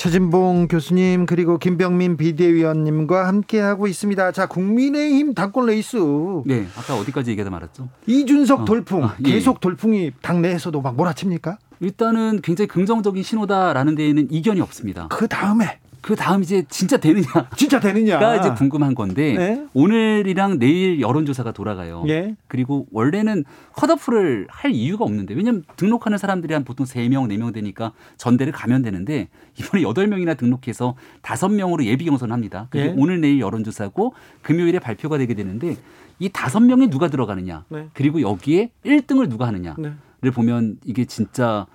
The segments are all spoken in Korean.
최진봉 교수님 그리고 김병민 비대위원님과 함께 하고 있습니다. 자 국민의힘 당권 레이스. 네, 아까 어디까지 얘기하다 말았죠? 이준석 어. 돌풍 아, 예. 계속 돌풍이 당내에서도 막 몰아칩니까? 일단은 굉장히 긍정적인 신호다라는 데에는 이견이 없습니다. 그 다음에 그 다음 이제 진짜 되느냐? 진짜 되느냐가 이제 궁금한 건데 네? 오늘이랑 내일 여론조사가 돌아가요. 네? 그리고 원래는 컷오프를 할 이유가 없는데 왜냐하면 등록하는 사람들이 한 보통 3명, 4명 되니까 전대를 가면 되는데 이번에 8명이나 등록해서 5명으로 예비 경선을 합니다. 그게 네? 오늘 내일 여론조사고 금요일에 발표가 되게 되는데 이 5명이 누가 들어가느냐 네. 그리고 여기에 1등을 누가 하느냐를 네. 보면 이게 진짜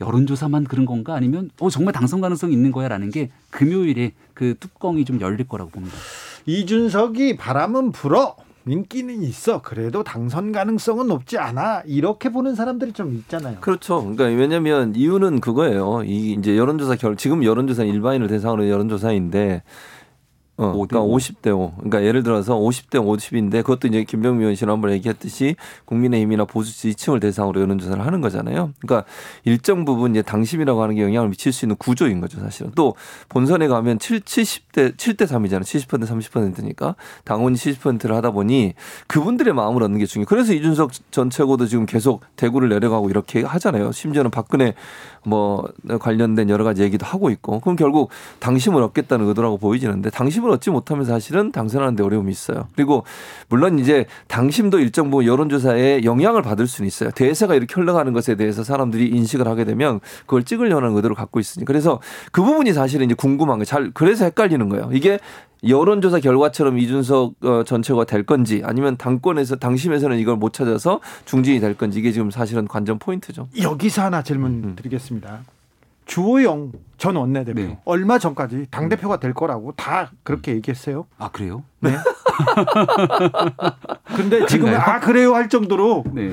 여론조사만 그런 건가 아니면 어 정말 당선 가능성이 있는 거야라는 게 금요일에 그 뚜껑이 좀 열릴 거라고 봅니다. 이준석이 바람은 불어 인기는 있어 그래도 당선 가능성은 높지 않아 이렇게 보는 사람들이 좀 있잖아요. 그렇죠. 그러니까 왜냐하면 이유는 그거예요. 이 이제 여론조사 결 지금 여론조사 일반인을 대상으로 여론조사인데 어, 그러니까 50대 5. 그러니까 예를 들어서 50대 50인데 그것도 이제 김병미 의원 지난번에 얘기했듯이 국민의힘이나 보수 지지층을 대상으로 여론조사를 하는 거잖아요. 그러니까 일정 부분 이제 당심이라고 하는 게 영향을 미칠 수 있는 구조인 거죠, 사실은. 또 본선에 가면 7, 70대 7대 3이잖아요. 70% 30%니까 당원이 70%를 하다 보니 그분들의 마음을 얻는 게 중요해요. 그래서 이준석 전 최고도 지금 계속 대구를 내려가고 이렇게 하잖아요. 심지어는 박근혜 뭐 관련된 여러 가지 얘기도 하고 있고 그럼 결국 당심을 얻겠다는 의도라고 보이지는데 당심을 얻지 못하면 사실은 당선하는데 어려움이 있어요. 그리고 물론 이제 당심도 일정 부분 여론조사에 영향을 받을 수는 있어요. 대세가 이렇게 흘러가는 것에 대해서 사람들이 인식을 하게 되면 그걸 찍으려는 의도를 갖고 있으니 그래서 그 부분이 사실은 이제 궁금한 거잘 그래서 헷갈리는 거예요. 이게 여론조사 결과처럼 이준석 어, 전체가 될 건지 아니면 당권에서 당심에서는 이걸 못 찾아서 중진이 될 건지 이게 지금 사실은 관전 포인트죠. 여기서 하나 질문 음. 드리겠습니다. 주호영 전 원내대표 네. 얼마 전까지 당 대표가 될 거라고 다 그렇게 얘기했어요. 아 그래요? 네. 근데 지금 아 그래요 할 정도로 네.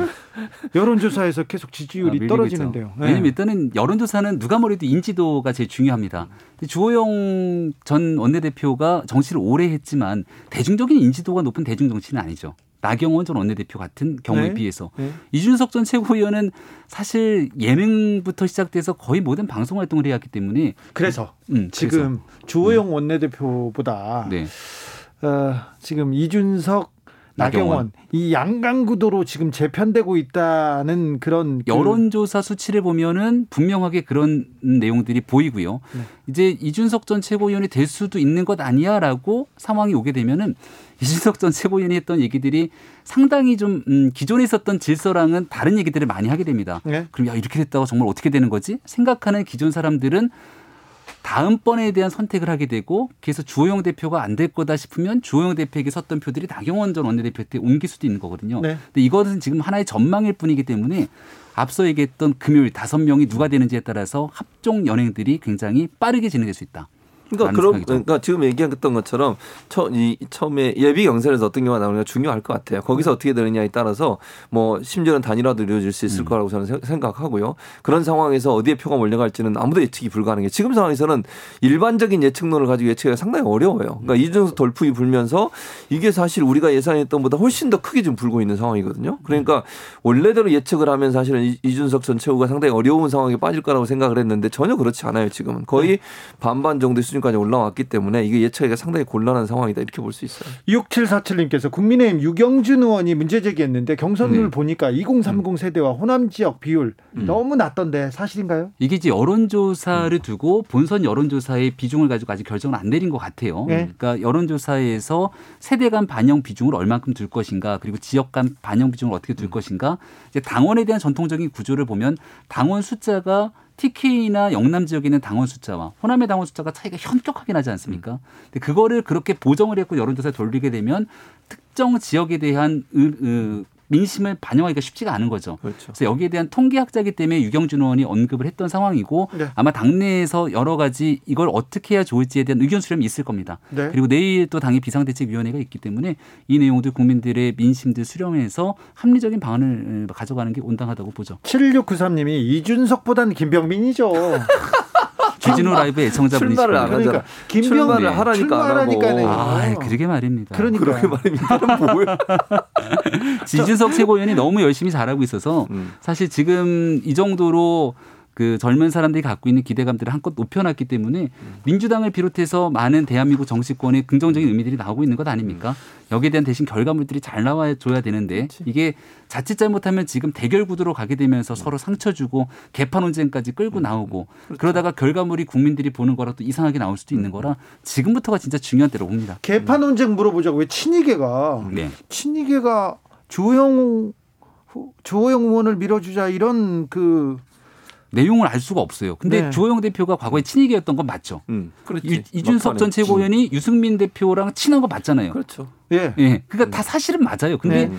여론조사에서 계속 지지율이 아, 떨어지는데요. 네. 왜냐면 일단은 여론조사는 누가 뭐래도 인지도가 제일 중요합니다. 주호영 전 원내대표가 정치를 오래 했지만 대중적인 인지도가 높은 대중 정치는 아니죠. 나경원 전 원내대표 같은 경우에 네. 비해서 네. 이준석 전 최고위원은 사실 예능부터 시작돼서 거의 모든 방송 활동을 해왔기 때문에 그래서 음, 지금 그래서. 주호영 음. 원내대표보다 네. 어, 지금 이준석 나경원, 이 양강구도로 지금 재편되고 있다는 그런 그 여론조사 수치를 보면은 분명하게 그런 내용들이 보이고요. 네. 이제 이준석 전 최고위원이 될 수도 있는 것 아니야라고 상황이 오게 되면은 이준석 전 최고위원이 했던 얘기들이 상당히 좀 음, 기존에 있었던 질서랑은 다른 얘기들을 많이 하게 됩니다. 네. 그럼 야 이렇게 됐다고 정말 어떻게 되는 거지? 생각하는 기존 사람들은 다음번에 대한 선택을 하게 되고 그래서 주호영 대표가 안 될 거다 싶으면 주호영 대표에게 섰던 표들이 나경원 전 원내대표한테 옮길 수도 있는 거거든요. 네. 근데 이것은 지금 하나의 전망일 뿐이기 때문에 앞서 얘기했던 금요일 다섯 명이 누가 되는지에 따라서 합종 연행들이 굉장히 빠르게 진행될 수 있다. 그러니까 그런 그러니까 지금 얘기했던 것처럼 처, 이, 처음에 예비 경선에서 어떤 경우가 나오느냐 중요할 것 같아요. 거기서 어떻게 되느냐에 따라서 뭐 심지어는 단일화도 이루어질 수 있을 음. 거라고 저는 생각하고요. 그런 상황에서 어디에 표가 몰려갈지는 아무도 예측이 불가능해요. 지금 상황에서는 일반적인 예측론을 가지고 예측하기가 상당히 어려워요. 그러니까 이준석 돌풍이 불면서 이게 사실 우리가 예상했던 것보다 훨씬 더 크게 좀 불고 있는 상황이거든요. 그러니까 원래대로 예측을 하면 사실은 이준석 전 최후가 상당히 어려운 상황에 빠질 거라고 생각을 했는데 전혀 그렇지 않아요. 지금은 거의 네. 반반 정도의 수준까지 올라왔기 때문에 이게 예측하기가 상당히 곤란한 상황이다 이렇게 볼 수 있어요. 6747님께서 국민의힘 유경준 의원이 문제 제기했는데 경선을 네. 보니까 2030 음. 세대와 호남 지역 비율 음. 너무 낮던데 사실인가요? 이게 이제 여론조사를 두고 본선 여론조사의 비중을 가지고 아직 결정을 안 내린 것 같아요. 네. 그러니까 여론조사에서 세대 간 반영 비중을 얼만큼 둘 것인가 그리고 지역 간 반영 비중을 어떻게 둘 음. 것인가 이제 당원에 대한 전통적인 구조를 보면 당원 숫자가 TK나 영남 지역에 있는 당원 숫자와 호남의 당원 숫자가 차이가 현격하게 나지 않습니까? 음. 근데 그거를 그렇게 보정을 했고 여론조사에 돌리게 되면 특정 지역에 대한 으, 으, 민심을 반영하기가 쉽지가 않은 거죠. 그렇죠. 그래서 여기에 대한 통계학자기 때문에 유경준 의원이 언급을 했던 상황이고 네. 아마 당내에서 여러 가지 이걸 어떻게 해야 좋을지에 대한 의견 수렴이 있을 겁니다. 네. 그리고 내일 또 당의 비상대책위원회가 있기 때문에 이 내용들 국민들의 민심들 수렴해서 합리적인 방안을 가져가는 게 온당하다고 보죠. 7693님이 이준석보다는 김병민이죠. 주진우 라이브 애청자분이 출마를 안 그러니까 김병민을 하라니까 안 아, 그러게 말입니다. 그러니까 그러게 말입니다. 뭐야? 지준석 최고위원이 너무 열심히 잘하고 있어서 음. 사실 지금 이 정도로 그 젊은 사람들이 갖고 있는 기대감들을 한껏 높여놨기 때문에 민주당을 비롯해서 많은 대한민국 정치권의 긍정적인 의미들이 나오고 있는 것 아닙니까? 여기에 대한 대신 결과물들이 잘 나와줘야 되는데. 이게 자칫 잘못하면 지금 대결 구도로 가게 되면서 서로 상처 주고 개판 논쟁까지 끌고 나오고 그렇죠. 그러다가 결과물이 국민들이 보는 거라 또 이상하게 나올 수도 있는 거라 지금부터가 진짜 중요한 때로 봅니다. 개판 논쟁 물어보자고 왜 친이계가 네. 친이계가 조영 조호영 의원을 밀어주자 이런 그 내용을 알 수가 없어요. 근데 네. 주호영 대표가 과거에 친이계였던 건 맞죠. 음, 이, 이준석 전 최고위원이 음. 유승민 대표랑 친한 거 맞잖아요. 그렇죠. 예. 예. 그러니까 음. 다 사실은 맞아요. 근데 네.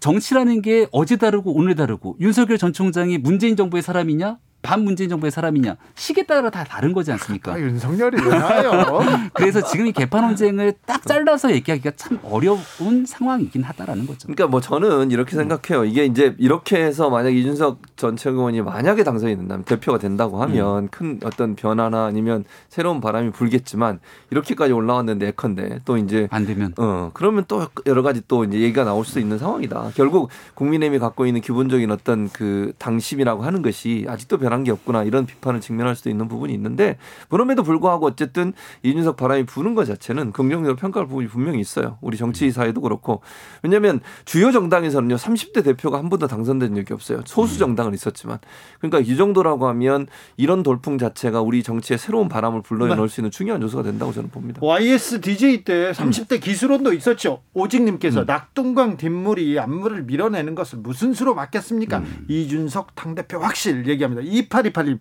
정치라는 게 어제 다르고 오늘 다르고 윤석열 전 총장이 문재인 정부의 사람이냐 반문재인 정부의 사람이냐 시기에 따라 다 다른 거지 않습니까? 아, 윤석열이 왜나요? 그래서 지금 이 개판 논쟁을 딱 잘라서 얘기하기가 참 어려운 상황이긴 하다라는 거죠. 그러니까 뭐 저는 이렇게 생각해요. 이게 이제 이렇게 해서 만약 이준석 전 최고위원이 만약에 당선이 된다면 대표가 된다고 하면 음. 큰 어떤 변화나 아니면 새로운 바람이 불겠지만 이렇게까지 올라왔는데 예컨대 또 이제 안 되면 어 그러면 또 여러 가지 또 이제 얘기가 나올 수 있는 상황이다. 결국 국민의힘이 갖고 있는 기본적인 어떤 그 당심이라고 하는 것이 아직도 변 변한 게 없구나 이런 비판을 직면할 수도 있는 부분이 있는데 그럼에도 불구하고 어쨌든 이준석 바람이 부는 것 자체는 긍정적으로 평가할 부분이 분명히 있어요. 우리 정치 사회도 그렇고 왜냐하면 주요 정당에서는요 30대 대표가 한 번도 당선된 적이 없어요. 소수 정당은 있었지만 그러니까 이 정도라고 하면 이런 돌풍 자체가 우리 정치에 새로운 바람을 불러넣을 수 있는 중요한 요소가 된다고 저는 봅니다. YS DJ 때 30대 음. 기술원도 있었죠. 오직님께서 음. 낙동강 뒷물이 안물을 밀어내는 것을 무슨 수로 막겠습니까? 음. 이준석 당대표 확실 얘기합니다. 2828님.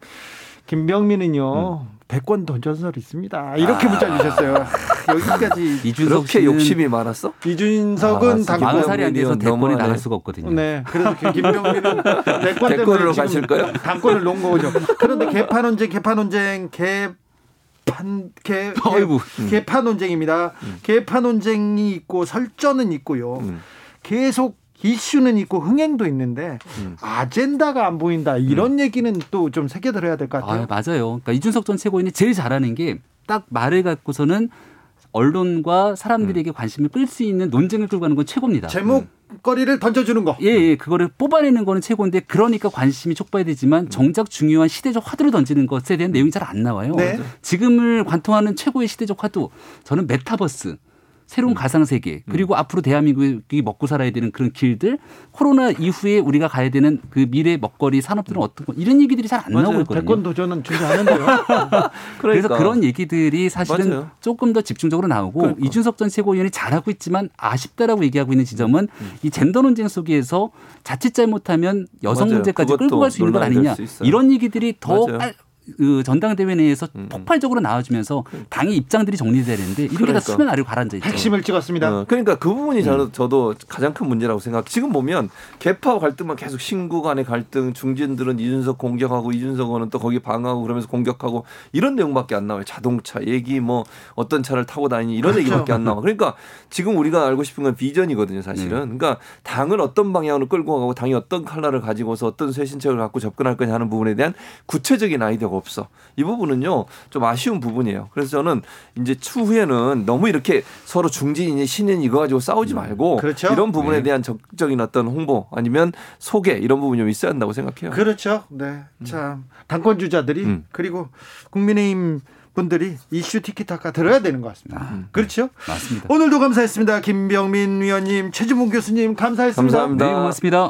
김병민은요, 음. 100권 도전설 있습니다. 이렇게 아. 문자 주셨어요. 여기까지. 이준석 그렇게 욕심이 많았어? 이준석은 아, 당권 살이 안 돼서 대권이 나갈 수가 없거든요. 네. 그래서 김병민은 대권 대권으로 가실 거예요? 당권을 놓은 거죠. 그런데 개판 논쟁, 개판 논쟁, 개 판, 개, 개, 개 판 논쟁입니다. 음. 개판 논쟁이 있고 설전은 있고요. 음. 계속 이슈는 있고 흥행도 있는데 음. 아젠다가 안 보인다 이런 음. 얘기는 또 좀 새겨들어야 될 것 같아요. 아, 맞아요. 그러니까 이준석 전 최고위원이 제일 잘하는 게 딱 말을 갖고서는 언론과 사람들에게 음. 관심을 끌 수 있는 논쟁을 끌고 가는 건 최고입니다. 제목 거리를 던져주는 거. 예, 예, 그거를 뽑아내는 거는 최고인데 그러니까 관심이 촉발되지만 음. 정작 중요한 시대적 화두를 던지는 것에 대한 내용이 잘 안 나와요. 네. 지금을 관통하는 최고의 시대적 화두 저는 메타버스. 새로운 음. 가상 세계 그리고 음. 앞으로 대한민국이 먹고 살아야 되는 그런 길들 코로나 이후에 우리가 가야 되는 그 미래 먹거리 산업들은 어떤 거 이런 얘기들이 잘 안 나오고 있거든요. 백권 도전은 준비하는데요. 그러니까. 그래서 그런 얘기들이 사실은 맞아요. 조금 더 집중적으로 나오고 그러니까. 이준석 전 최고위원이 잘하고 있지만 아쉽다라고 얘기하고 있는 지점은 음. 이 젠더 논쟁 속에서 자칫 잘못하면 여성 맞아요. 문제까지 끌고 갈 수 있는 것 아니냐 이런 얘기들이 더 그 전당대회 내에서 음. 폭발적으로 나와주면서 그 당의 입장들이 정리돼야 되는데 이렇게 그러니까. 다 수면 아래로 가라앉아 있죠. 핵심을 찍었습니다. 어, 그러니까 그 부분이 저는 음. 저도 가장 큰 문제라고 생각. 지금 보면 개파 갈등만 계속 신구 간의 갈등, 중진들은 이준석 공격하고 이준석 의원은 또 거기 방하고 그러면서 공격하고 이런 내용밖에 안 나와요. 자동차 얘기 뭐 어떤 차를 타고 다니니 이런 그렇죠. 얘기밖에 안 나와. 그러니까 지금 우리가 알고 싶은 건 비전이거든요, 사실은. 네. 그러니까 당을 어떤 방향으로 끌고 가고 당이 어떤 칼라를 가지고서 어떤 쇄신책을 갖고 접근할 거냐 하는 부분에 대한 구체적인 아이디어가 없어. 이 부분은요 좀 아쉬운 부분이에요. 그래서 저는 이제 추후에는 너무 이렇게 서로 중진이니 신인 이거 가지고 싸우지 말고 그렇죠? 이런 부분에 네. 대한 적극적인 어떤 홍보 아니면 소개 이런 부분이 좀 있어야 한다고 생각해요. 그렇죠. 네. 음. 참 당권 주자들이 음. 그리고 국민의힘 분들이 이슈 티키타카 들어야 되는 것 같습니다. 아, 그렇죠? 맞습니다. 오늘도 감사했습니다. 김병민 위원님, 최주문 교수님 감사했습니다. 감사합니다. 네, 고맙습니다.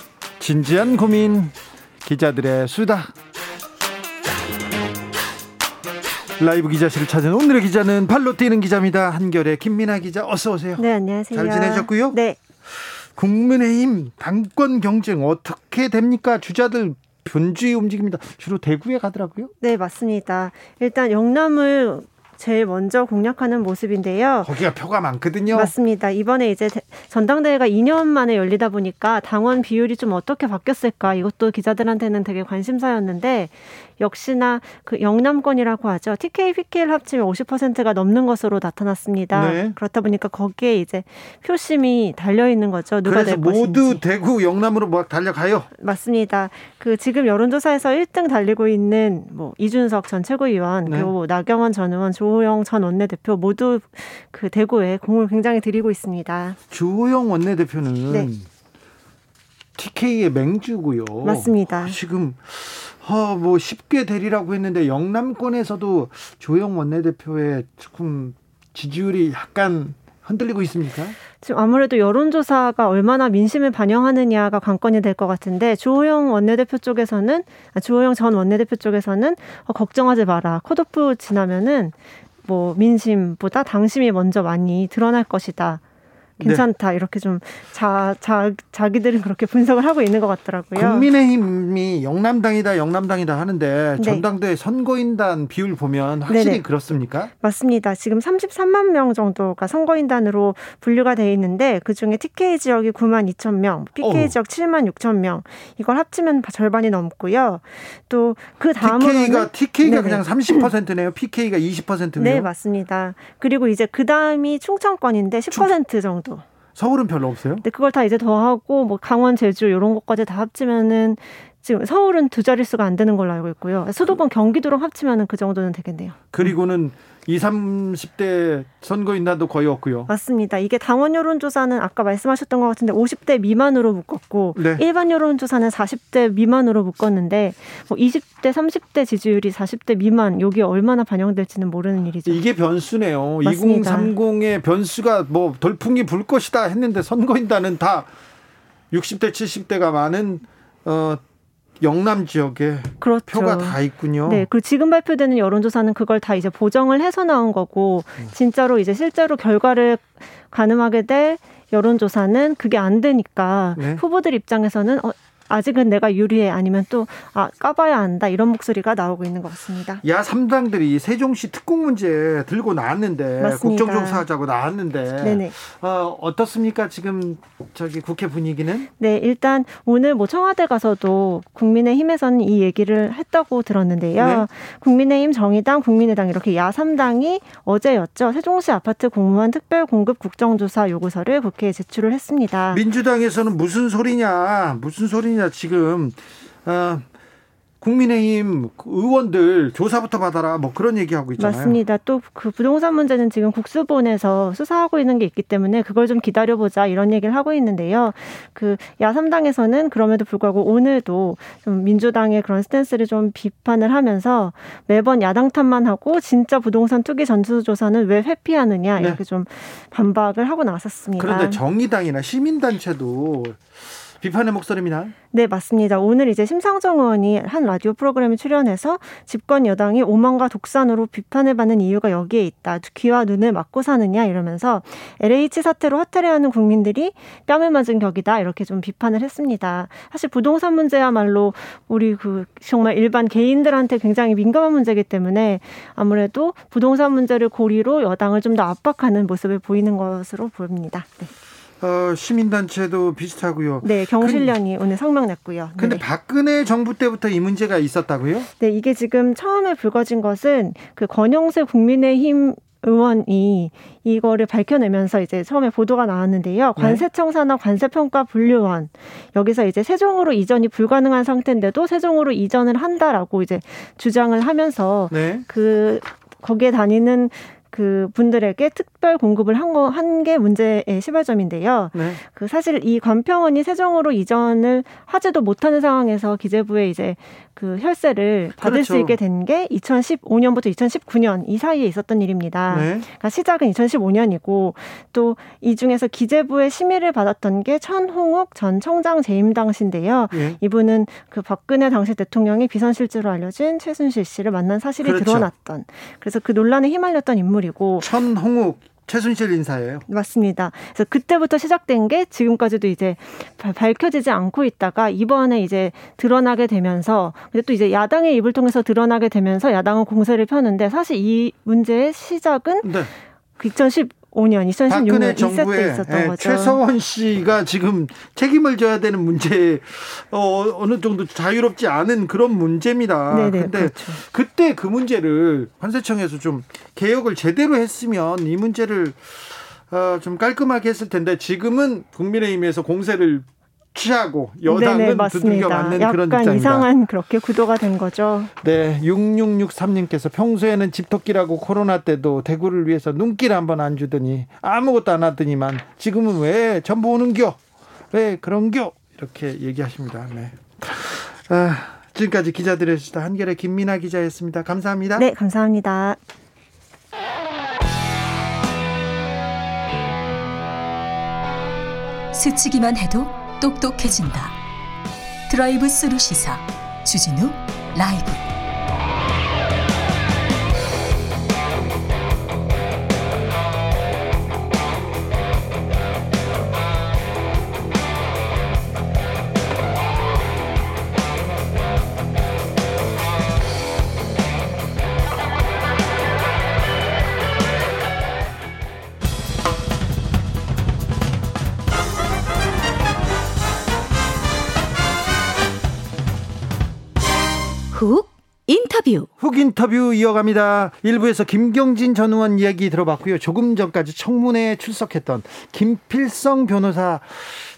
진지한 고민 기자들의 수다 라이브 기자실을 찾은 오늘의 기자는 발로 뛰는 기자입니다. 한결의 김민아 기자 어서 오세요. 네 안녕하세요. 잘 지내셨고요? 네. 국민의힘 당권 경쟁 어떻게 됩니까? 주자들 변주의 움직입니다. 주로 대구에 가더라고요. 네 맞습니다. 일단 영남을 제일 먼저 공략하는 모습인데요. 거기가 표가 많거든요. 맞습니다. 이번에 이제 전당대회가 2년 만에 열리다 보니까 당원 비율이 좀 어떻게 바뀌었을까 이것도 기자들한테는 되게 관심사였는데 역시나 그 영남권이라고 하죠. TK, PK를 합치면 50%가 넘는 것으로 나타났습니다. 네. 그렇다 보니까 거기에 이제 표심이 달려 있는 거죠. 누가 될 것인지. 모두 대구 영남으로 막 달려가요. 맞습니다. 그 지금 여론조사에서 1등 달리고 있는 뭐 이준석 전 최고위원 네. 그리고 나경원 전 의원, 조호영 전 원내대표 모두 그 대구에 공을 굉장히 들이고 있습니다. 조호영 원내대표는 네. TK의 맹주고요. 맞습니다. 지금 어, 뭐 쉽게 되리라고 했는데 영남권에서도 조영 원내대표의 조금 지지율이 약간 흔들리고 있습니까? 지금 아무래도 여론조사가 얼마나 민심을 반영하느냐가 관건이 될 것 같은데 조호영 원내대표 쪽에서는 아, 조호영 전 원내대표 쪽에서는 어, 걱정하지 마라 컷오프 지나면은 뭐 민심보다 당심이 먼저 많이 드러날 것이다. 괜찮다 네. 이렇게 좀 자, 자, 자기들은 그렇게 분석을 하고 있는 것 같더라고요. 국민의힘이 영남당이다 영남당이다 하는데 네. 전당대 선거인단 비율 보면 확실히 네네. 그렇습니까? 맞습니다. 지금 33만 명 정도가 선거인단으로 분류가 돼 있는데 그중에 TK 지역이 9만 2천 명, PK 어. 지역 7만 6천 명 이걸 합치면 절반이 넘고요. 또 그 다음으로는 TK가 TK가 그냥 30%네요. PK가 20%고요. 네 맞습니다. 그리고 이제 그 다음이 충청권인데 10% 충... 정도. 서울은 별로 없어요? 네, 그걸 다 이제 더하고 뭐 강원, 제주 이런 것까지 다 합치면은 지금 서울은 두 자릿수가 안 되는 걸로 알고 있고요. 수도권 경기도랑 합치면은 그 정도는 되겠네요. 그리고는 20, 30대 선거인단도 거의 없고요. 맞습니다. 이게 당원 여론조사는 아까 말씀하셨던 것 같은데 50대 미만으로 묶었고 네. 일반 여론조사는 40대 미만으로 묶었는데 뭐 20대, 30대 지지율이 40대 미만 여기 얼마나 반영될지는 모르는 일이죠. 이게 변수네요. 맞습니다. 2030의 변수가 뭐 돌풍이 불 것이다 했는데 선거인단은 다 60대, 70대가 많은 어 영남 지역에 그렇죠. 표가 다 있군요. 네, 그리고 지금 발표되는 여론조사는 그걸 다 이제 보정을 해서 나온 거고 음. 진짜로 이제 실제로 결과를 가늠하게 될 여론조사는 그게 안 되니까 네. 후보들 입장에서는 어, 아직은 내가 유리해 아니면 또 아, 까봐야 한다 이런 목소리가 나오고 있는 것 같습니다. 야 3당들이 세종시 특공 문제 들고 나왔는데 맞습니다. 국정조사하자고 나왔는데 네네. 어, 어떻습니까 지금 저기 국회 분위기는? 네 일단 오늘 뭐 청와대 가서도 국민의힘에서는 이 얘기를 했다고 들었는데요. 네. 국민의힘 정의당 국민의당 이렇게 야 3당이 어제였죠 세종시 아파트 공무원 특별 공급 국정조사 요구서를 국회에 제출을 했습니다. 민주당에서는 무슨 소리냐 무슨 소리냐 아니냐 지금 어, 국민의힘 의원들 조사부터 받아라 뭐 그런 얘기하고 있잖아요. 맞습니다. 또 그 부동산 문제는 지금 국수본에서 수사하고 있는 게 있기 때문에 그걸 좀 기다려보자 이런 얘기를 하고 있는데요. 그 야삼당에서는 그럼에도 불구하고 오늘도 좀 민주당의 그런 스탠스를 좀 비판을 하면서 매번 야당 탓만 하고 진짜 부동산 투기 전수조사는 왜 회피하느냐 이렇게 네. 좀 반박을 하고 나섰습니다. 그런데 정의당이나 시민단체도 비판의 목소리입니다. 네, 맞습니다. 오늘 이제 심상정 의원이 한 라디오 프로그램에 출연해서 집권 여당이 오만과 독산으로 비판을 받는 이유가 여기에 있다. 귀와 눈을 막고 사느냐 이러면서 LH 사태로 허탈해하는 국민들이 뺨을 맞은 격이다. 이렇게 좀 비판을 했습니다. 사실 부동산 문제야말로 우리 그 정말 일반 개인들한테 굉장히 민감한 문제이기 때문에 아무래도 부동산 문제를 고리로 여당을 좀 더 압박하는 모습을 보이는 것으로 보입니다. 네. 어, 시민단체도 비슷하고요. 네, 경실련이 그, 오늘 성명 냈고요. 근데 네. 박근혜 정부 때부터 이 문제가 있었다고요? 네, 이게 지금 처음에 불거진 것은 그 권영세 국민의힘 의원이 이거를 밝혀내면서 이제 처음에 보도가 나왔는데요. 네. 관세청사나 관세평가 분류원 여기서 이제 세종으로 이전이 불가능한 상태인데도 세종으로 이전을 한다라고 이제 주장을 하면서 네. 그 거기에 다니는 그 분들에게 특별 공급을 한 거 한 게 문제의 시발점인데요. 네. 그 사실 이 관평원이 세종으로 이전을 하지도 못하는 상황에서 기재부에 이제 그 혈세를 받을 그렇죠. 수 있게 된 게 2015년부터 2019년 이 사이에 있었던 일입니다. 네. 그러니까 시작은 2015년이고 또 이 중에서 기재부의 심의를 받았던 게 천홍욱 전 청장 재임 당시인데요. 네. 이분은 그 박근혜 당시 대통령이 비선실제로 알려진 최순실 씨를 만난 사실이 그렇죠. 드러났던 그래서 그 논란에 휘말렸던 인물이고 천홍욱 최순실 인사예요. 맞습니다. 그래서 그때부터 시작된 게 지금까지도 이제 밝혀지지 않고 있다가 이번에 이제 드러나게 되면서 근데 또 이제 야당의 입을 통해서 드러나게 되면서 야당은 공세를 펴는데 사실 이 문제의 시작은 네. 2010 5년 2016년 정부에 있었던 예, 거죠. 최서원 씨가 지금 책임을 져야 되는 문제 어, 어느 정도 자유롭지 않은 그런 문제입니다. 네네, 근데 그렇죠. 그때 그 문제를 관세청에서 좀 개혁을 제대로 했으면 이 문제를 어, 좀 깔끔하게 했을 텐데 지금은 국민의힘에서 공세를 취하고 여당은 두들겨 맞는 그런 입장입니다. 약간 이상한 그렇게 구도가 된 거죠. 네, 6663님께서 평소에는 집토끼라고 코로나 때도 대구를 위해서 눈길 한번 안 주더니 아무것도 안 하더니만 지금은 왜 전부 오는겨? 왜 그런겨? 이렇게 얘기하십니다. 네. 아, 지금까지 기자들의 수다 한겨레 김민아 기자였습니다. 감사합니다. 네, 감사합니다. 스치기만 해도 똑똑해진다. 드라이브 스루 시사 주진우 라이브 훅 인터뷰. 훅 인터뷰 이어갑니다. 일부에서 김경진 전 의원 이야기 들어봤고요. 조금 전까지 청문회에 출석했던 김필성 변호사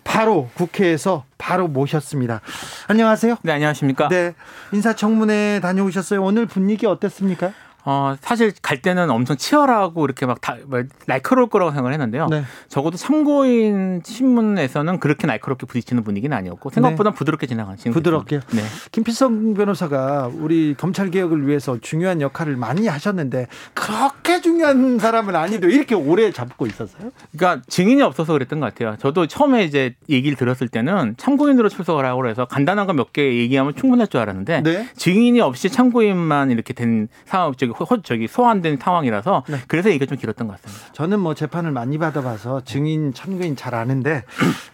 바로 국회에서 바로 모셨습니다. 안녕하세요. 네, 안녕하십니까? 네. 인사청문회 다녀오셨어요. 오늘 분위기 어땠습니까? 어, 사실 갈 때는 엄청 치열하고 이렇게 막 다, 뭐 날카로울 거라고 생각을 했는데요. 네. 적어도 참고인 신문에서는 그렇게 날카롭게 부딪히는 분위기는 아니었고 생각보다 네. 부드럽게 지나간 부드럽게. 네. 김필성 변호사가 우리 검찰 개혁을 위해서 중요한 역할을 많이 하셨는데 그렇게 중요한 사람은 아니도 이렇게 오래 잡고 있었어요? 그러니까 증인이 없어서 그랬던 것 같아요. 저도 처음에 이제 얘기를 들었을 때는 참고인으로 출석을 하고 그래서 간단한 거 몇 개 얘기하면 충분할 줄 알았는데 네. 증인이 없이 참고인만 이렇게 된 상황 저기 저기 소환된 상황이라서 네. 그래서 얘기가 좀 길었던 것 같습니다. 저는 뭐 재판을 많이 받아봐서 증인 참고인 잘 아는데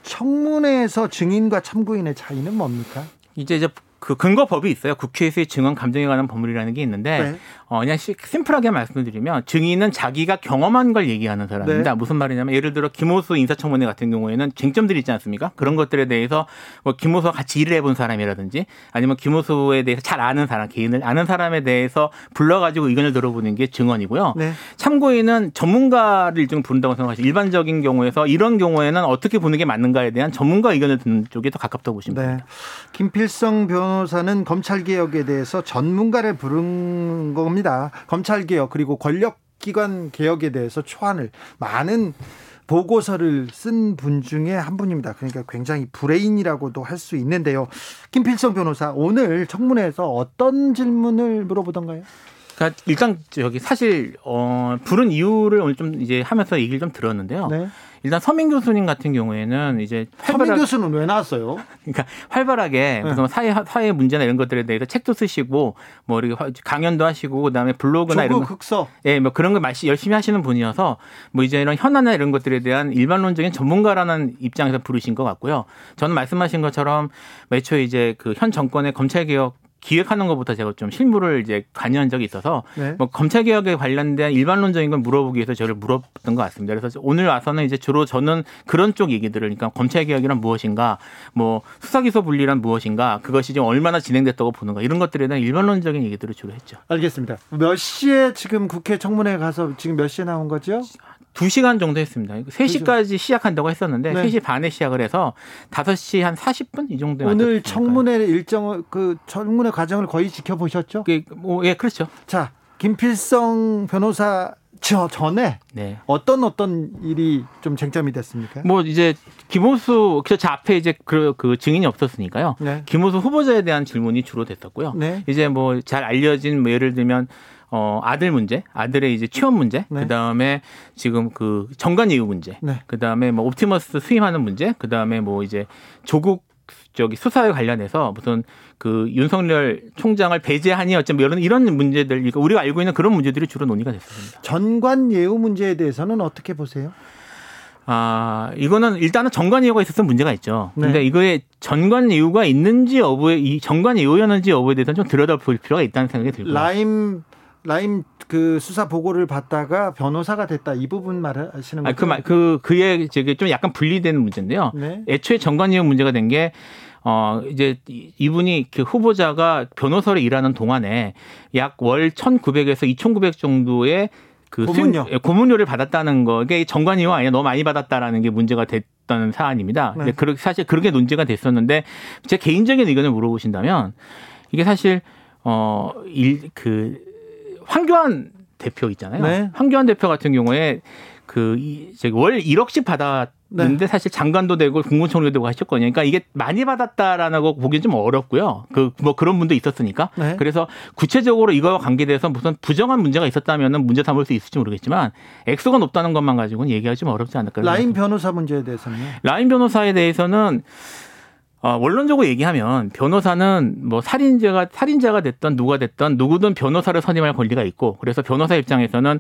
청문회에서 증인과 참고인의 차이는 뭡니까? 이제 이제 그 근거법이 있어요. 국회에서의 증언 감정에 관한 법률이라는 게 있는데 네. 어, 그냥 심플하게 말씀드리면 증인은 자기가 경험한 걸 얘기하는 사람입니다. 네. 무슨 말이냐면 예를 들어 김호수 인사청문회 같은 경우에는 쟁점들이 있지 않습니까? 그런 것들에 대해서 뭐 김호수와 같이 일을 해본 사람이라든지 아니면 김호수에 대해서 잘 아는 사람, 개인을 아는 사람에 대해서 불러가지고 의견을 들어보는 게 증언이고요. 네. 참고인은 전문가를 일종 부른다고 생각하시 일반적인 경우에서 이런 경우에는 어떻게 보는 게 맞는가에 대한 전문가 의견을 듣는 쪽에 더 가깝다고 보시면 네. 됩니다. 김필성 변호사는 검찰 개혁에 대해서 전문가를 부른 겁니다. 합니다. 검찰 개혁 그리고 권력 기관 개혁에 대해서 초안을 많은 보고서를 쓴 분 중에 한 분입니다. 그러니까 굉장히 브레인이라고도 할 수 있는데요. 김필성 변호사 오늘 청문회에서 어떤 질문을 물어보던가요? 그러니까 일단 저기 사실 어 부른 이유를 오늘 좀 이제 하면서 얘기를 좀 들었는데요. 네. 일단 서민 교수님 같은 경우에는 이제 서민 교수는 왜 나왔어요? 그러니까 활발하게 네. 무슨 사회 사회 문제나 이런 것들에 대해서 책도 쓰시고 뭐 이렇게 강연도 하시고 그다음에 블로그나 이런 흑서 예, 뭐 그런 걸 열심히 하시는 분이어서 뭐 이제 이런 현안이나 이런 것들에 대한 일반론적인 전문가라는 입장에서 부르신 것 같고요. 저는 말씀하신 것처럼 애초에 이제 그 현 정권의 검찰 개혁 기획하는 것부터 제가 좀 실무를 이제 관여한 적이 있어서 네. 뭐 검찰 개혁에 관련된 일반론적인 걸 물어보기 위해서 저를 물었던 것 같습니다. 그래서 오늘 와서는 이제 주로 저는 그런 쪽 얘기들을 그러니까 검찰 개혁이란 무엇인가, 뭐 수사 기소 분리란 무엇인가, 그것이 지금 얼마나 진행됐다고 보는가 이런 것들에 대한 일반론적인 얘기들을 주로 했죠. 알겠습니다. 몇 시에 지금 국회 청문회 가서 지금 몇 시에 나온 거죠? 2시간 정도 했습니다. 3시까지 시작한다고 했었는데 네. 3시 반에 시작을 해서 5시 한 40분 이 정도에 오늘 청문회 일정 그 청문회 과정을 거의 지켜보셨죠? 그, 뭐, 예, 그렇죠. 자, 김필성 변호사 저 전에 네. 어떤 어떤 일이 좀 쟁점이 됐습니까? 뭐 이제 김호수 저 앞에 이제 그, 그 증인이 없었으니까요. 네. 김호수 후보자에 대한 질문이 주로 됐었고요. 네. 이제 뭐 잘 알려진 뭐 예를 들면 어 아들 문제, 아들의 이제 취업 문제, 네. 그다음에 지금 그 정관 예우 문제, 네. 그다음에 뭐 옵티머스 수임하는 문제, 그다음에 뭐 이제 조국 저기 수사에 관련해서 무슨 그 윤석열 총장을 배제하니 어쩜 뭐 이런 이런 문제들 우리가 알고 있는 그런 문제들이 주로 논의가 됐습니다. 전관 예우 문제에 대해서는 어떻게 보세요? 아, 이거는 일단은 전관 예우가 있었으면 문제가 있죠. 네. 근데 이거에 전관 예우가 있는지 여부에 이 전관 예우였는지 여부에 대해서는 좀 들여다볼 필요가 있다는 생각이 들고요. 라임 라임 그 수사 보고를 받다가 변호사가 됐다 이 부분 말하시는 거죠? 아, 그 말, 그 그의 저게 좀 약간 분리되는 문제인데요. 네. 애초에 정관 예우 문제가 된 게 어, 이제 이분이 그 후보자가 변호사로 일하는 동안에 약 월 1,900에서 2,900 정도의 그 고문료. 수임, 예, 고문료를 받았다는 거, 이게 정관이요 아니야 너무 많이 받았다라는 게 문제가 됐던 사안입니다. 네. 사실 그렇게 논제가 됐었는데 제 개인적인 의견을 물어보신다면 이게 사실 어 일 그 황교안 대표 있잖아요. 네. 황교안 대표 같은 경우에 그월 1억씩 받았 는데 네. 사실 장관도 되고 국무총리도 되고 하셨거든요. 그러니까 이게 많이 받았다라고 보기는 좀 어렵고요. 그 뭐 그런 분도 있었으니까. 네. 그래서 구체적으로 이거와 관계돼서 무슨 부정한 문제가 있었다면은 문제 삼을 수 있을지 모르겠지만 액수가 높다는 것만 가지고는 얘기하기 좀 어렵지 않을까. 라인 변호사 문제에 대해서는 라인 변호사에 대해서는 어, 원론적으로 얘기하면 변호사는 뭐 살인자가 살인자가 됐던 누가 됐던 누구든 변호사를 선임할 권리가 있고 그래서 변호사 입장에서는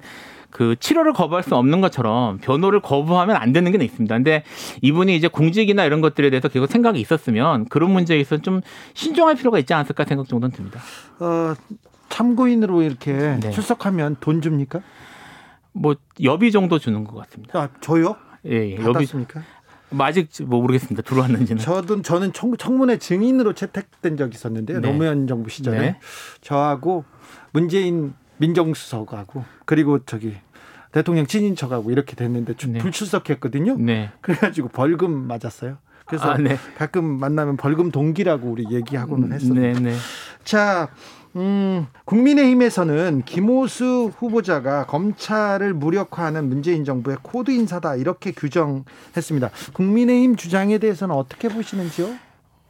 그 치료를 거부할 수 없는 것처럼 변호를 거부하면 안 되는 게 있습니다. 근데 이분이 이제 공직이나 이런 것들에 대해서 계속 생각이 있었으면 그런 문제에 있어서 좀 신중할 필요가 있지 않았을까 생각 정도는 듭니다. 어, 참고인으로 이렇게 네. 출석하면 돈 줍니까? 뭐 여비 정도 주는 것 같습니다. 아, 저요? 예, 예. 받았습니까? 뭐 아직 뭐 모르겠습니다. 들어왔는지는. 저도 저는 청, 청문회 증인으로 채택된 적이 있었는데요. 네. 노무현 정부 시절에 네. 저하고 문재인 민정수석하고 그리고 저기 대통령 친인척하고 이렇게 됐는데 네. 불출석했거든요. 네. 그래가지고 벌금 맞았어요. 그래서 아, 네. 가끔 만나면 벌금 동기라고 우리 얘기하고는 음, 했었는데. 네, 네. 자, 음, 국민의힘에서는 김오수 후보자가 검찰을 무력화하는 문재인 정부의 코드 인사다 이렇게 규정했습니다. 국민의힘 주장에 대해서는 어떻게 보시는지요?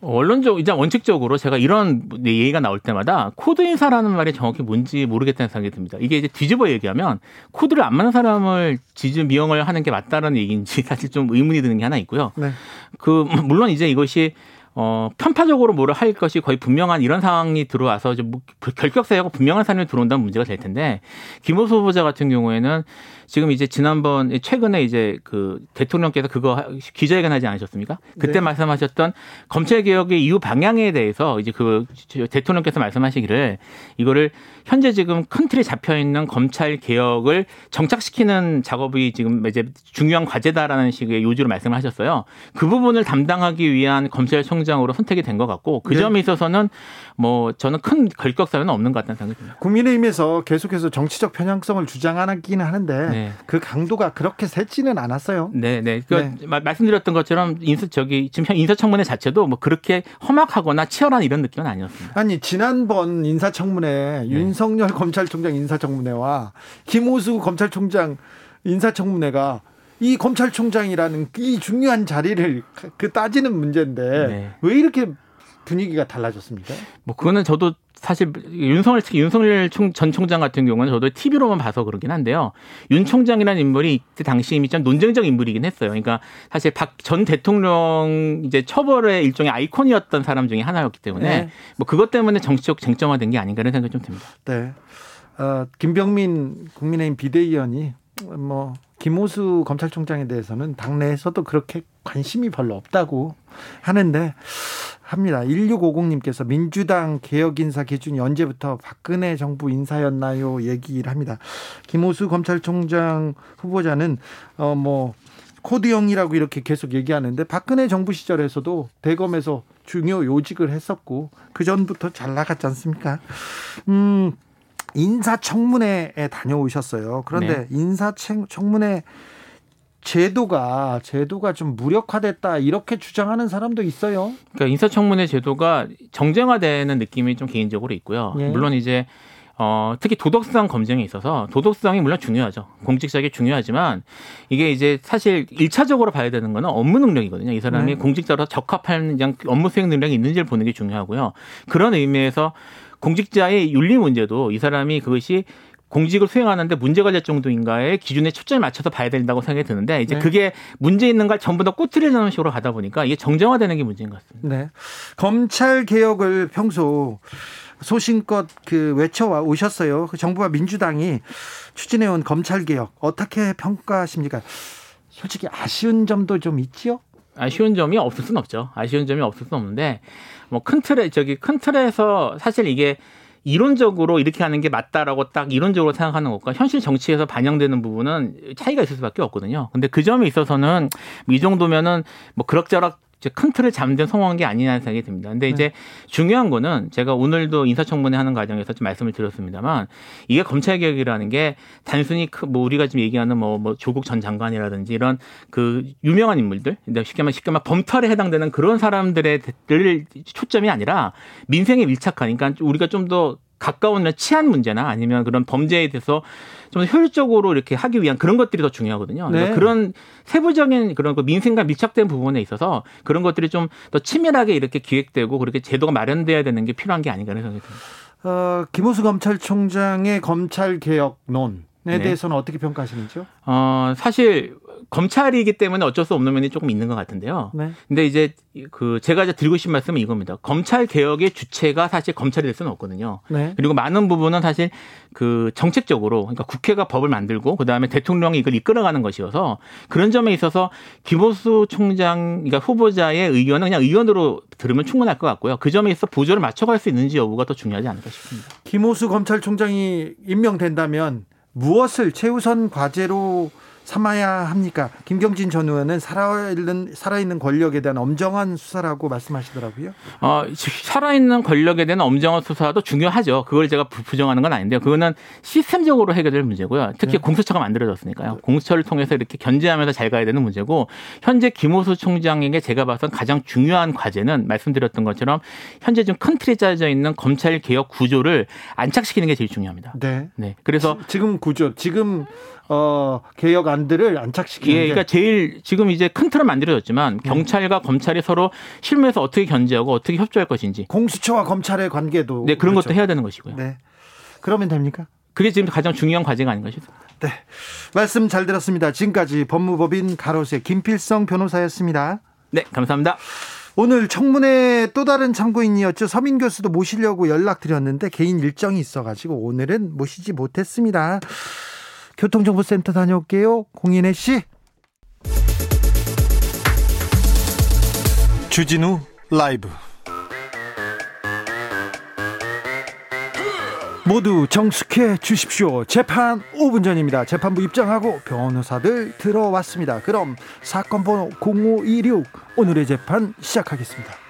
원론적, 이제 원칙적으로 제가 이런 얘기가 나올 때마다 코드 인사라는 말이 정확히 뭔지 모르겠다는 생각이 듭니다. 이게 이제 뒤집어 얘기하면 코드를 안 맞는 사람을 지금 임용을 하는 게 맞다는 얘기인지 사실 좀 의문이 드는 게 하나 있고요. 네. 그, 물론 이제 이것이 어, 편파적으로 뭐를 할 것이 거의 분명한 이런 상황이 들어와서 좀뭐 결격 사유가 분명한 사람이 들어온다는 문제가 될 텐데 김호수 후보자 같은 경우에는 지금 이제 지난번 최근에 이제 그 대통령께서 그거 기자회견 하지 않으셨습니까? 그때 네. 말씀하셨던 검찰 개혁의 이후 방향에 대해서 이제 그 대통령께서 말씀하시기를 이거를 현재 지금 큰 틀에 잡혀 있는 검찰 개혁을 정착시키는 작업이 지금 이제 중요한 과제다라는 식의 요지로 말씀을 하셨어요. 그 부분을 담당하기 위한 검찰총장으로 선택이 된 것 같고 그 네. 점에 있어서는 뭐 저는 큰 걸격 사유는 없는 것 같다는 생각이 듭니다. 국민의힘에서 계속해서 정치적 편향성을 주장하기는 하는데 네. 그 강도가 그렇게 세지는 않았어요. 네, 네. 그 네. 말씀드렸던 것처럼 인사 저기 지금 인사청문회 자체도 뭐 그렇게 험악하거나 치열한 이런 느낌은 아니었습니다. 아니 지난번 인사청문회 네. 윤석열 검찰총장 인사청문회와 김호수 검찰총장 인사청문회가 이 검찰총장이라는 이 중요한 자리를 그 따지는 문제인데 네. 왜 이렇게 분위기가 달라졌습니까? 뭐 그거는 저도 사실 윤석열 특히 윤석열 전 총장 같은 경우는 저도 TV로만 봐서 그러긴 한데요. 윤 총장이라는 인물이 이때 당시 이미 좀 논쟁적 인물이긴 했어요. 그러니까 사실 박 전 대통령 이제 처벌의 일종의 아이콘이었던 사람 중에 하나였기 때문에 네. 뭐 그것 때문에 정치적 쟁점화된 게 아닌가 라는 생각이 좀 듭니다. 네. 어, 김병민 국민의힘 비대위원이 뭐 김호수 검찰총장에 대해서는 당내에서도 그렇게 관심이 별로 없다고 하는데 합니다. 1650님께서 민주당 개혁 인사 기준이 언제부터 박근혜 정부 인사였나요? 얘기를 합니다. 김호수 검찰총장 후보자는 어뭐 코드형이라고 이렇게 계속 얘기하는데 박근혜 정부 시절에서도 대검에서 중요 요직을 했었고 그 전부터 잘 나갔지 않습니까? 음 인사청문회에 다녀오셨어요. 그런데 네. 인사청문회 제도가 제도가 좀 무력화됐다 이렇게 주장하는 사람도 있어요. 그러니까 인사청문회 제도가 정쟁화되는 느낌이 좀 개인적으로 있고요. 네. 물론 이제 어, 특히 도덕성 검증에 있어서 도덕성이 물론 중요하죠. 공직자에게 중요하지만 이게 이제 사실 일차적으로 봐야 되는 거는 업무 능력이거든요. 이 사람이 네. 공직자로 적합한 업무 수행 능력이 있는지를 보는 게 중요하고요. 그런 의미에서 공직자의 윤리 문제도 이 사람이 그것이 공직을 수행하는데 문제가 될 정도인가의 기준에 초점을 맞춰서 봐야 된다고 생각이 드는데 이제 네. 그게 문제 있는 걸 전부 다 꼬투리를 식으로 가다 보니까 이게 정정화되는 게 문제인 것 같습니다. 네. 검찰 개혁을 평소 소신껏 그 외쳐 오셨어요. 그 정부와 민주당이 추진해온 검찰 개혁 어떻게 평가하십니까? 솔직히 아쉬운 점도 좀 있지요? 아쉬운 점이 없을 수는 없죠. 아쉬운 점이 없을 수는 없는데 뭐 큰 틀에 저기 큰 틀에서 사실 이게 이론적으로 이렇게 하는 게 맞다라고 딱 이론적으로 생각하는 것과 현실 정치에서 반영되는 부분은 차이가 있을 수밖에 없거든요. 근데 그 점에 있어서는 이 정도면은 뭐 그럭저럭 큰 틀을 잠든 성공한 게 아니냐는 생각이 듭니다. 근데 네. 이제 중요한 거는 제가 오늘도 인사청문회 하는 과정에서 좀 말씀을 드렸습니다만 이게 검찰 개혁이라는 게 단순히 뭐 우리가 지금 얘기하는 뭐, 뭐 조국 전 장관이라든지 이런 그 유명한 인물들, 쉽게 말하면 쉽게 말하면 범탈에 해당되는 그런 사람들의 초점이 아니라 민생에 밀착한 그러니까 우리가 좀더 가까운 치안 문제나 아니면 그런 범죄에 대해서 좀 효율적으로 이렇게 하기 위한 그런 것들이 더 중요하거든요. 네. 그런 세부적인 그런 그 민생과 밀착된 부분에 있어서 그런 것들이 좀 더 치밀하게 이렇게 기획되고 그렇게 제도가 마련돼야 되는 게 필요한 게 아닌가 생각이 듭니다. 어, 김호수 검찰총장의 검찰 개혁론에 네. 대해서는 어떻게 평가하시는지요? 어, 사실 검찰이기 때문에 어쩔 수 없는 면이 조금 있는 것 같은데요. 네. 근데 이제 그 제가 이제 드리고 싶은 말씀은 이겁니다. 검찰 개혁의 주체가 사실 검찰이 될 수는 없거든요. 네. 그리고 많은 부분은 사실 그 정책적으로 그러니까 국회가 법을 만들고 그다음에 대통령이 이걸 이끌어가는 것이어서 그런 점에 있어서 김호수 총장 그러니까 후보자의 의견은 그냥 의견으로 들으면 충분할 것 같고요. 그 점에 있어 보조를 맞춰갈 수 있는지 여부가 더 중요하지 않을까 싶습니다. 김호수 검찰총장이 임명된다면 무엇을 최우선 과제로 삼아야 합니까? 김경진 전 의원은 살아있는 살아있는 권력에 대한 엄정한 수사라고 말씀하시더라고요. 어, 살아있는 권력에 대한 엄정한 수사도 중요하죠. 그걸 제가 부정하는 건 아닌데요. 그거는 시스템적으로 해결될 문제고요. 특히 네. 공수처가 만들어졌으니까요. 공수처를 통해서 이렇게 견제하면서 잘 가야 되는 문제고 현재 김호수 총장에게 제가 봐선 가장 중요한 과제는 말씀드렸던 것처럼 현재 좀 큰 틀이 짜져 있는 검찰 개혁 구조를 안착시키는 게 제일 중요합니다. 네. 네. 그래서 지금 구조 지금 어, 개혁 안들을 안착시키는 예, 그러니까 제일 지금 이제 큰 틀은 만들어졌지만 음. 경찰과 검찰이 서로 실무에서 어떻게 견제하고 어떻게 협조할 것인지 공수처와 검찰의 관계도 네 그런 그렇죠. 것도 해야 되는 것이고요. 네. 그러면 됩니까? 그게 지금 가장 중요한 과제가 아닌가 싶습니다. 네. 말씀 잘 들었습니다. 지금까지 법무법인 가로세 김필성 변호사였습니다. 네, 감사합니다. 오늘 청문회 또 다른 참고인이었죠. 서민 교수도 모시려고 연락드렸는데 개인 일정이 있어가지고 오늘은 모시지 못했습니다. 교통정보센터 다녀올게요. 공인혜 씨. 주진우 라이브. 모두 정숙해 주십시오. 재판 5분 전입니다. 재판부 입장하고 변호사들 들어왔습니다. 그럼 사건 번호 0526 오늘의 재판 시작하겠습니다.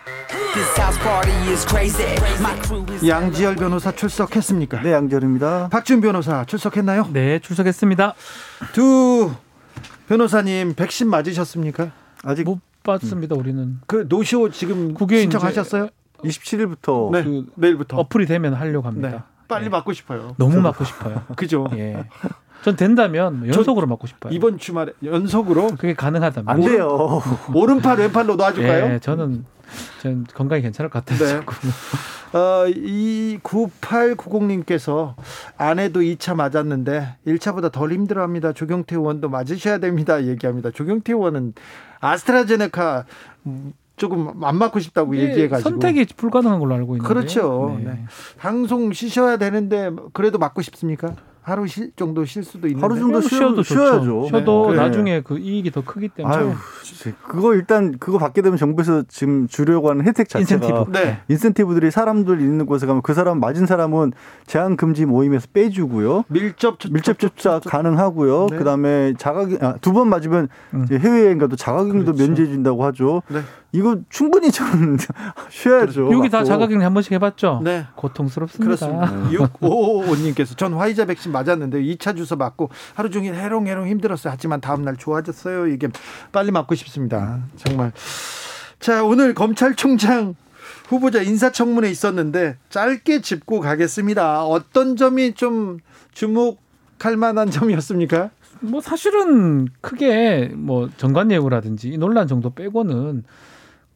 양지열 변호사 출석했습니까? 네, 양지열입니다. 박준 변호사 출석했나요? 네, 출석했습니다. 두 변호사님 백신 맞으셨습니까? 아직 못 받습니다. 음. 우리는 그 노쇼 지금 신청하셨어요? 27일부터 네, 그 내일부터 어플이 되면 하려고 합니다. 네. 빨리 네. 맞고 싶어요. 너무 맞고 싶어요. 그죠? 예. 전 된다면 연속으로 맞고 싶어요. 이번 주말에 연속으로 그게 가능하다면 안 돼요. 오른팔 왼팔로 놔줄까요? 예, 저는 전 건강이 괜찮을 것 같아요. 네. 어, 이 9890님께서 아내도 2차 맞았는데 1차보다 덜 힘들어합니다. 조경태 의원도 맞으셔야 됩니다. 얘기합니다. 조경태 의원은 아스트라제네카 조금 안 맞고 싶다고 얘기해가지고 선택이 불가능한 걸로 알고 있는데 그렇죠. 네. 네. 방송 쉬셔야 되는데 그래도 맞고 싶습니까? 하루 쉴 정도 쉴 수도 있는데 하루 정도 쉬어도 쉬어야죠. 쉬어도 네. 나중에 그 이익이 더 크기 때문에 아유, 그거 일단 그거 받게 되면 정부에서 지금 주려고 하는 혜택 자체가 인센티브. 네. 인센티브들이 사람들 있는 곳에 가면 그 사람 맞은 사람은 제한 금지 모임에서 빼주고요. 밀접 밀접 접촉 가능하고요. 네. 그다음에 자가 아, 두번 맞으면 음. 해외여행 가도 자가격리도 그렇죠. 면제해 준다고 하죠. 네. 이거 충분히 저는 쉬어야죠. 여기 다 자가격리 한 번씩 해봤죠. 네. 고통스럽습니다. 그렇습니다. 6555님께서 전 화이자 백신 맞았는데 2차 주사 맞고 하루 종일 해롱해롱 힘들었어요. 하지만 다음날 좋아졌어요. 이게 빨리 맞고 싶습니다. 정말. 자, 오늘 검찰총장 후보자 인사청문회 있었는데 짧게 짚고 가겠습니다. 어떤 점이 좀 주목할 만한 점이었습니까? 뭐 사실은 크게 뭐 정관 예우라든지 논란 정도 빼고는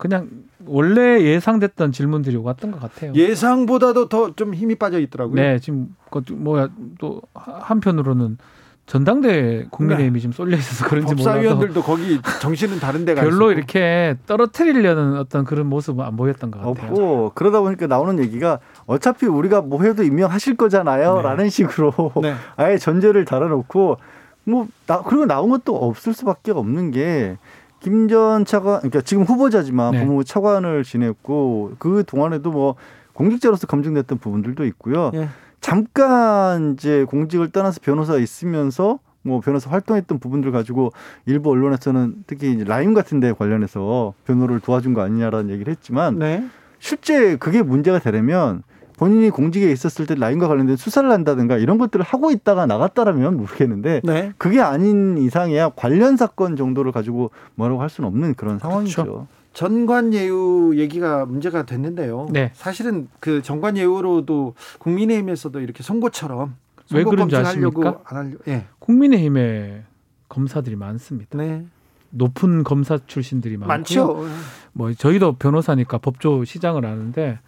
그냥 원래 예상됐던 질문들이 왔던 것 같아요. 예상보다도 더 좀 힘이 빠져 있더라고요. 네, 지금 그 뭐야 또 한편으로는 전당대 국민의힘이 지금 쏠려 있어서 그런지 몰라도 법사위원들도 거기 정신은 다른 데가 별로 있었고. 이렇게 떨어뜨리려는 어떤 그런 모습은 안 보였던 것 같아요. 없고 그러다 보니까 나오는 얘기가 어차피 우리가 뭐 해도 임명하실 거잖아요라는 네. 식으로 네. 아예 전제를 달아놓고 뭐 나, 그리고 나온 것도 없을 수밖에 없는 게 김 전 차관 그러니까 지금 후보자지만 네. 법무부 차관을 지냈고 그 동안에도 뭐 공직자로서 검증됐던 부분들도 있고요. 네. 잠깐 이제 공직을 떠나서 변호사 있으면서 뭐 변호사 활동했던 부분들 가지고 일부 언론에서는 특히 이제 라임 같은 데 관련해서 변호를 도와준 거 아니냐라는 얘기를 했지만 네. 실제 그게 문제가 되려면 본인이 공직에 있었을 때 라임과 관련된 수사를 한다든가 이런 것들을 하고 있다가 나갔다라면 모르겠는데 네. 그게 아닌 이상이야 관련 사건 정도를 가지고 뭐라고 할 수는 없는 그런 상황이죠. 그렇죠. 전관예우 얘기가 문제가 됐는데요. 네. 사실은 그 전관예우로도 국민의힘에서도 이렇게 선거처럼 왜 그런지 아십니까? 안 하려. 예. 국민의힘에 검사들이 많습니다. 네. 높은 검사 출신들이 많고 많죠. 뭐 저희도 변호사니까 법조 시장을 아는데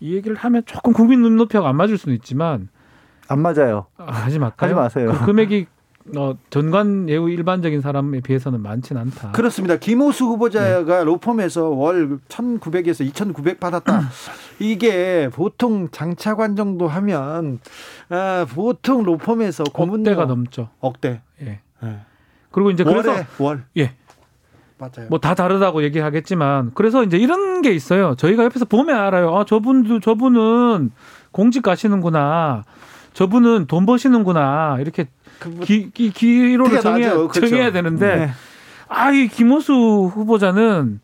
이 얘기를 하면 조금 국민 눈높이가 안 맞을 수는 있지만 안 맞아요. 아, 하지 말까요? 하지 마세요. 그 금액이 어, 전관 예우 일반적인 사람에 비해서는 많지는 않다. 그렇습니다. 김호수 후보자가 네. 로펌에서 월 1,900에서 2,900 받았다. 이게 보통 장차관 정도 하면 아, 보통 로펌에서 고문료 억대가 넘죠. 억대. 예. 예. 그리고 이제 월에, 그래서 월 예. 맞아요. 뭐 다 다르다고 얘기하겠지만 그래서 이제 이런 게 있어요. 저희가 옆에서 보면 알아요. 아, 저분도 저분은 공직 가시는구나. 저분은 돈 버시는구나. 이렇게 그 뭐 기, 기, 기로를 정해야, 그렇죠. 정해야 되는데 네. 아, 이 김호수 후보자는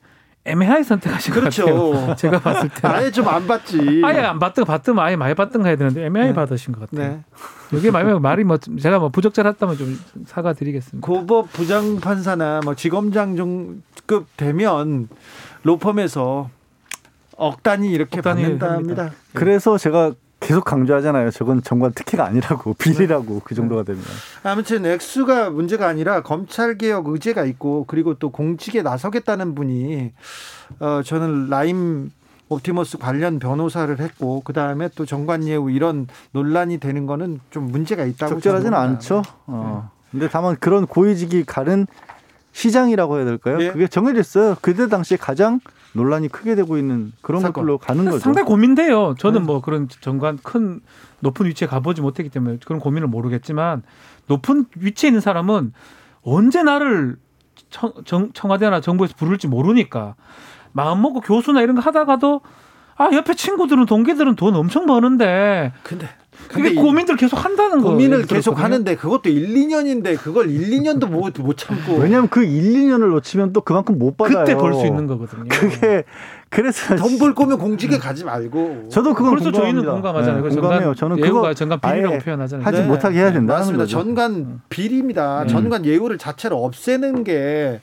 애매하게 선택하신 그렇죠. 것 같아요. 제가 봤을 때 아예 좀안 받지. 아예 안 받든 받든 아예 많이 받든 해야 되는데 애매하게 네. 받으신 것 같아요. 네. 이게 말이 말이 뭐 제가 뭐 부적절했다면 좀 사과드리겠습니다. 고법 부장 판사나 뭐 지검장 정급 되면 로펌에서 억 단위 이렇게 억 단위 받는답니다. 그래서 제가 계속 강조하잖아요. 저건 정관 특혜가 아니라고 비리라고 그 정도가 되면. 아무튼 액수가 문제가 아니라 검찰 개혁 의제가 있고 그리고 또 공직에 나서겠다는 분이 어 저는 라임 옵티머스 관련 변호사를 했고 그 다음에 또 정관예우 이런 논란이 되는 거는 좀 문제가 있다고 적절하지는 않죠. 어. 네. 근데 다만 그런 고위직이 가는 시장이라고 해야 될까요? 네. 그게 정해졌어요. 그때 당시에 가장 논란이 크게 되고 있는 그런 사건. 것들로 가는 거죠. 상당히 고민돼요. 저는 네. 뭐 그런 정관 큰 높은 위치에 가보지 못했기 때문에 그런 고민을 모르겠지만 높은 위치에 있는 사람은 언제 나를 청, 정, 청와대나 정부에서 부를지 모르니까 마음 먹고 교수나 이런 거 하다가도 아 옆에 친구들은 동기들은 돈 엄청 버는데 근데 그게 고민들 계속 한다는 거예요. 고민을 계속 하는데 그것도 1, 2년인데 그걸 1, 2년도 못, 못 참고. 왜냐하면 그 1, 2년을 놓치면 또 그만큼 못 받아요. 그때 벌 수 있는 거거든요. 그게 그래서 돈 벌 거면 공직에 가지 말고. 저도 그건 그래서 저희는 공감하잖아요. 네, 공감해요. 저는 그거 전관 비리라고 표현하잖아요. 하지 네. 못하게 해야 된다는 맞습니다. 거죠. 전관 비리입니다. 네. 전관 예우를 자체를 없애는 게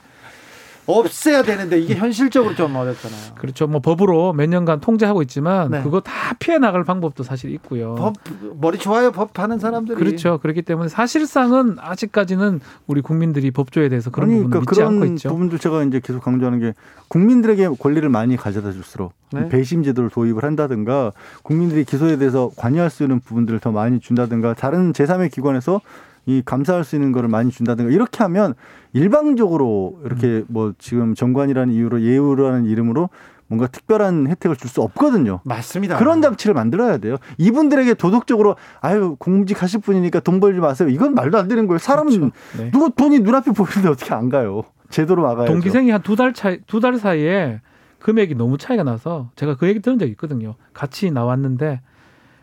없애야 되는데 이게 현실적으로 좀 어렵잖아요. 그렇죠. 뭐 법으로 몇 년간 통제하고 있지만 네. 그거 다 피해 나갈 방법도 사실 있고요. 법 머리 좋아요 법 하는 사람들이 그렇죠. 그렇기 때문에 사실상은 아직까지는 우리 국민들이 법조에 대해서 그런 아니, 부분을 그러니까 믿지 않고 있죠. 부분도 제가 이제 계속 강조하는 게 국민들에게 권리를 많이 가져다 줄수록 네. 배심 제도를 도입을 한다든가 국민들이 기소에 대해서 관여할 수 있는 부분들을 더 많이 준다든가 다른 제3의 기관에서 이 감사할 수 있는 거를 많이 준다든가 이렇게 하면 일방적으로 이렇게 음. 뭐 지금 정관이라는 이유로 예우라는 이름으로 뭔가 특별한 혜택을 줄 수 없거든요. 맞습니다. 그런 장치를 만들어야 돼요. 이분들에게 도덕적으로 아유 공직 하실 분이니까 돈 벌지 마세요. 이건 말도 안 되는 거예요. 사람은 그렇죠. 네. 누구 돈이 눈앞에 보이는데 어떻게 안 가요? 제대로 막아야 동기생이 한 두 달 차이 두 달 사이에 금액이 너무 차이가 나서 제가 그 얘기 들은 적이 있거든요. 같이 나왔는데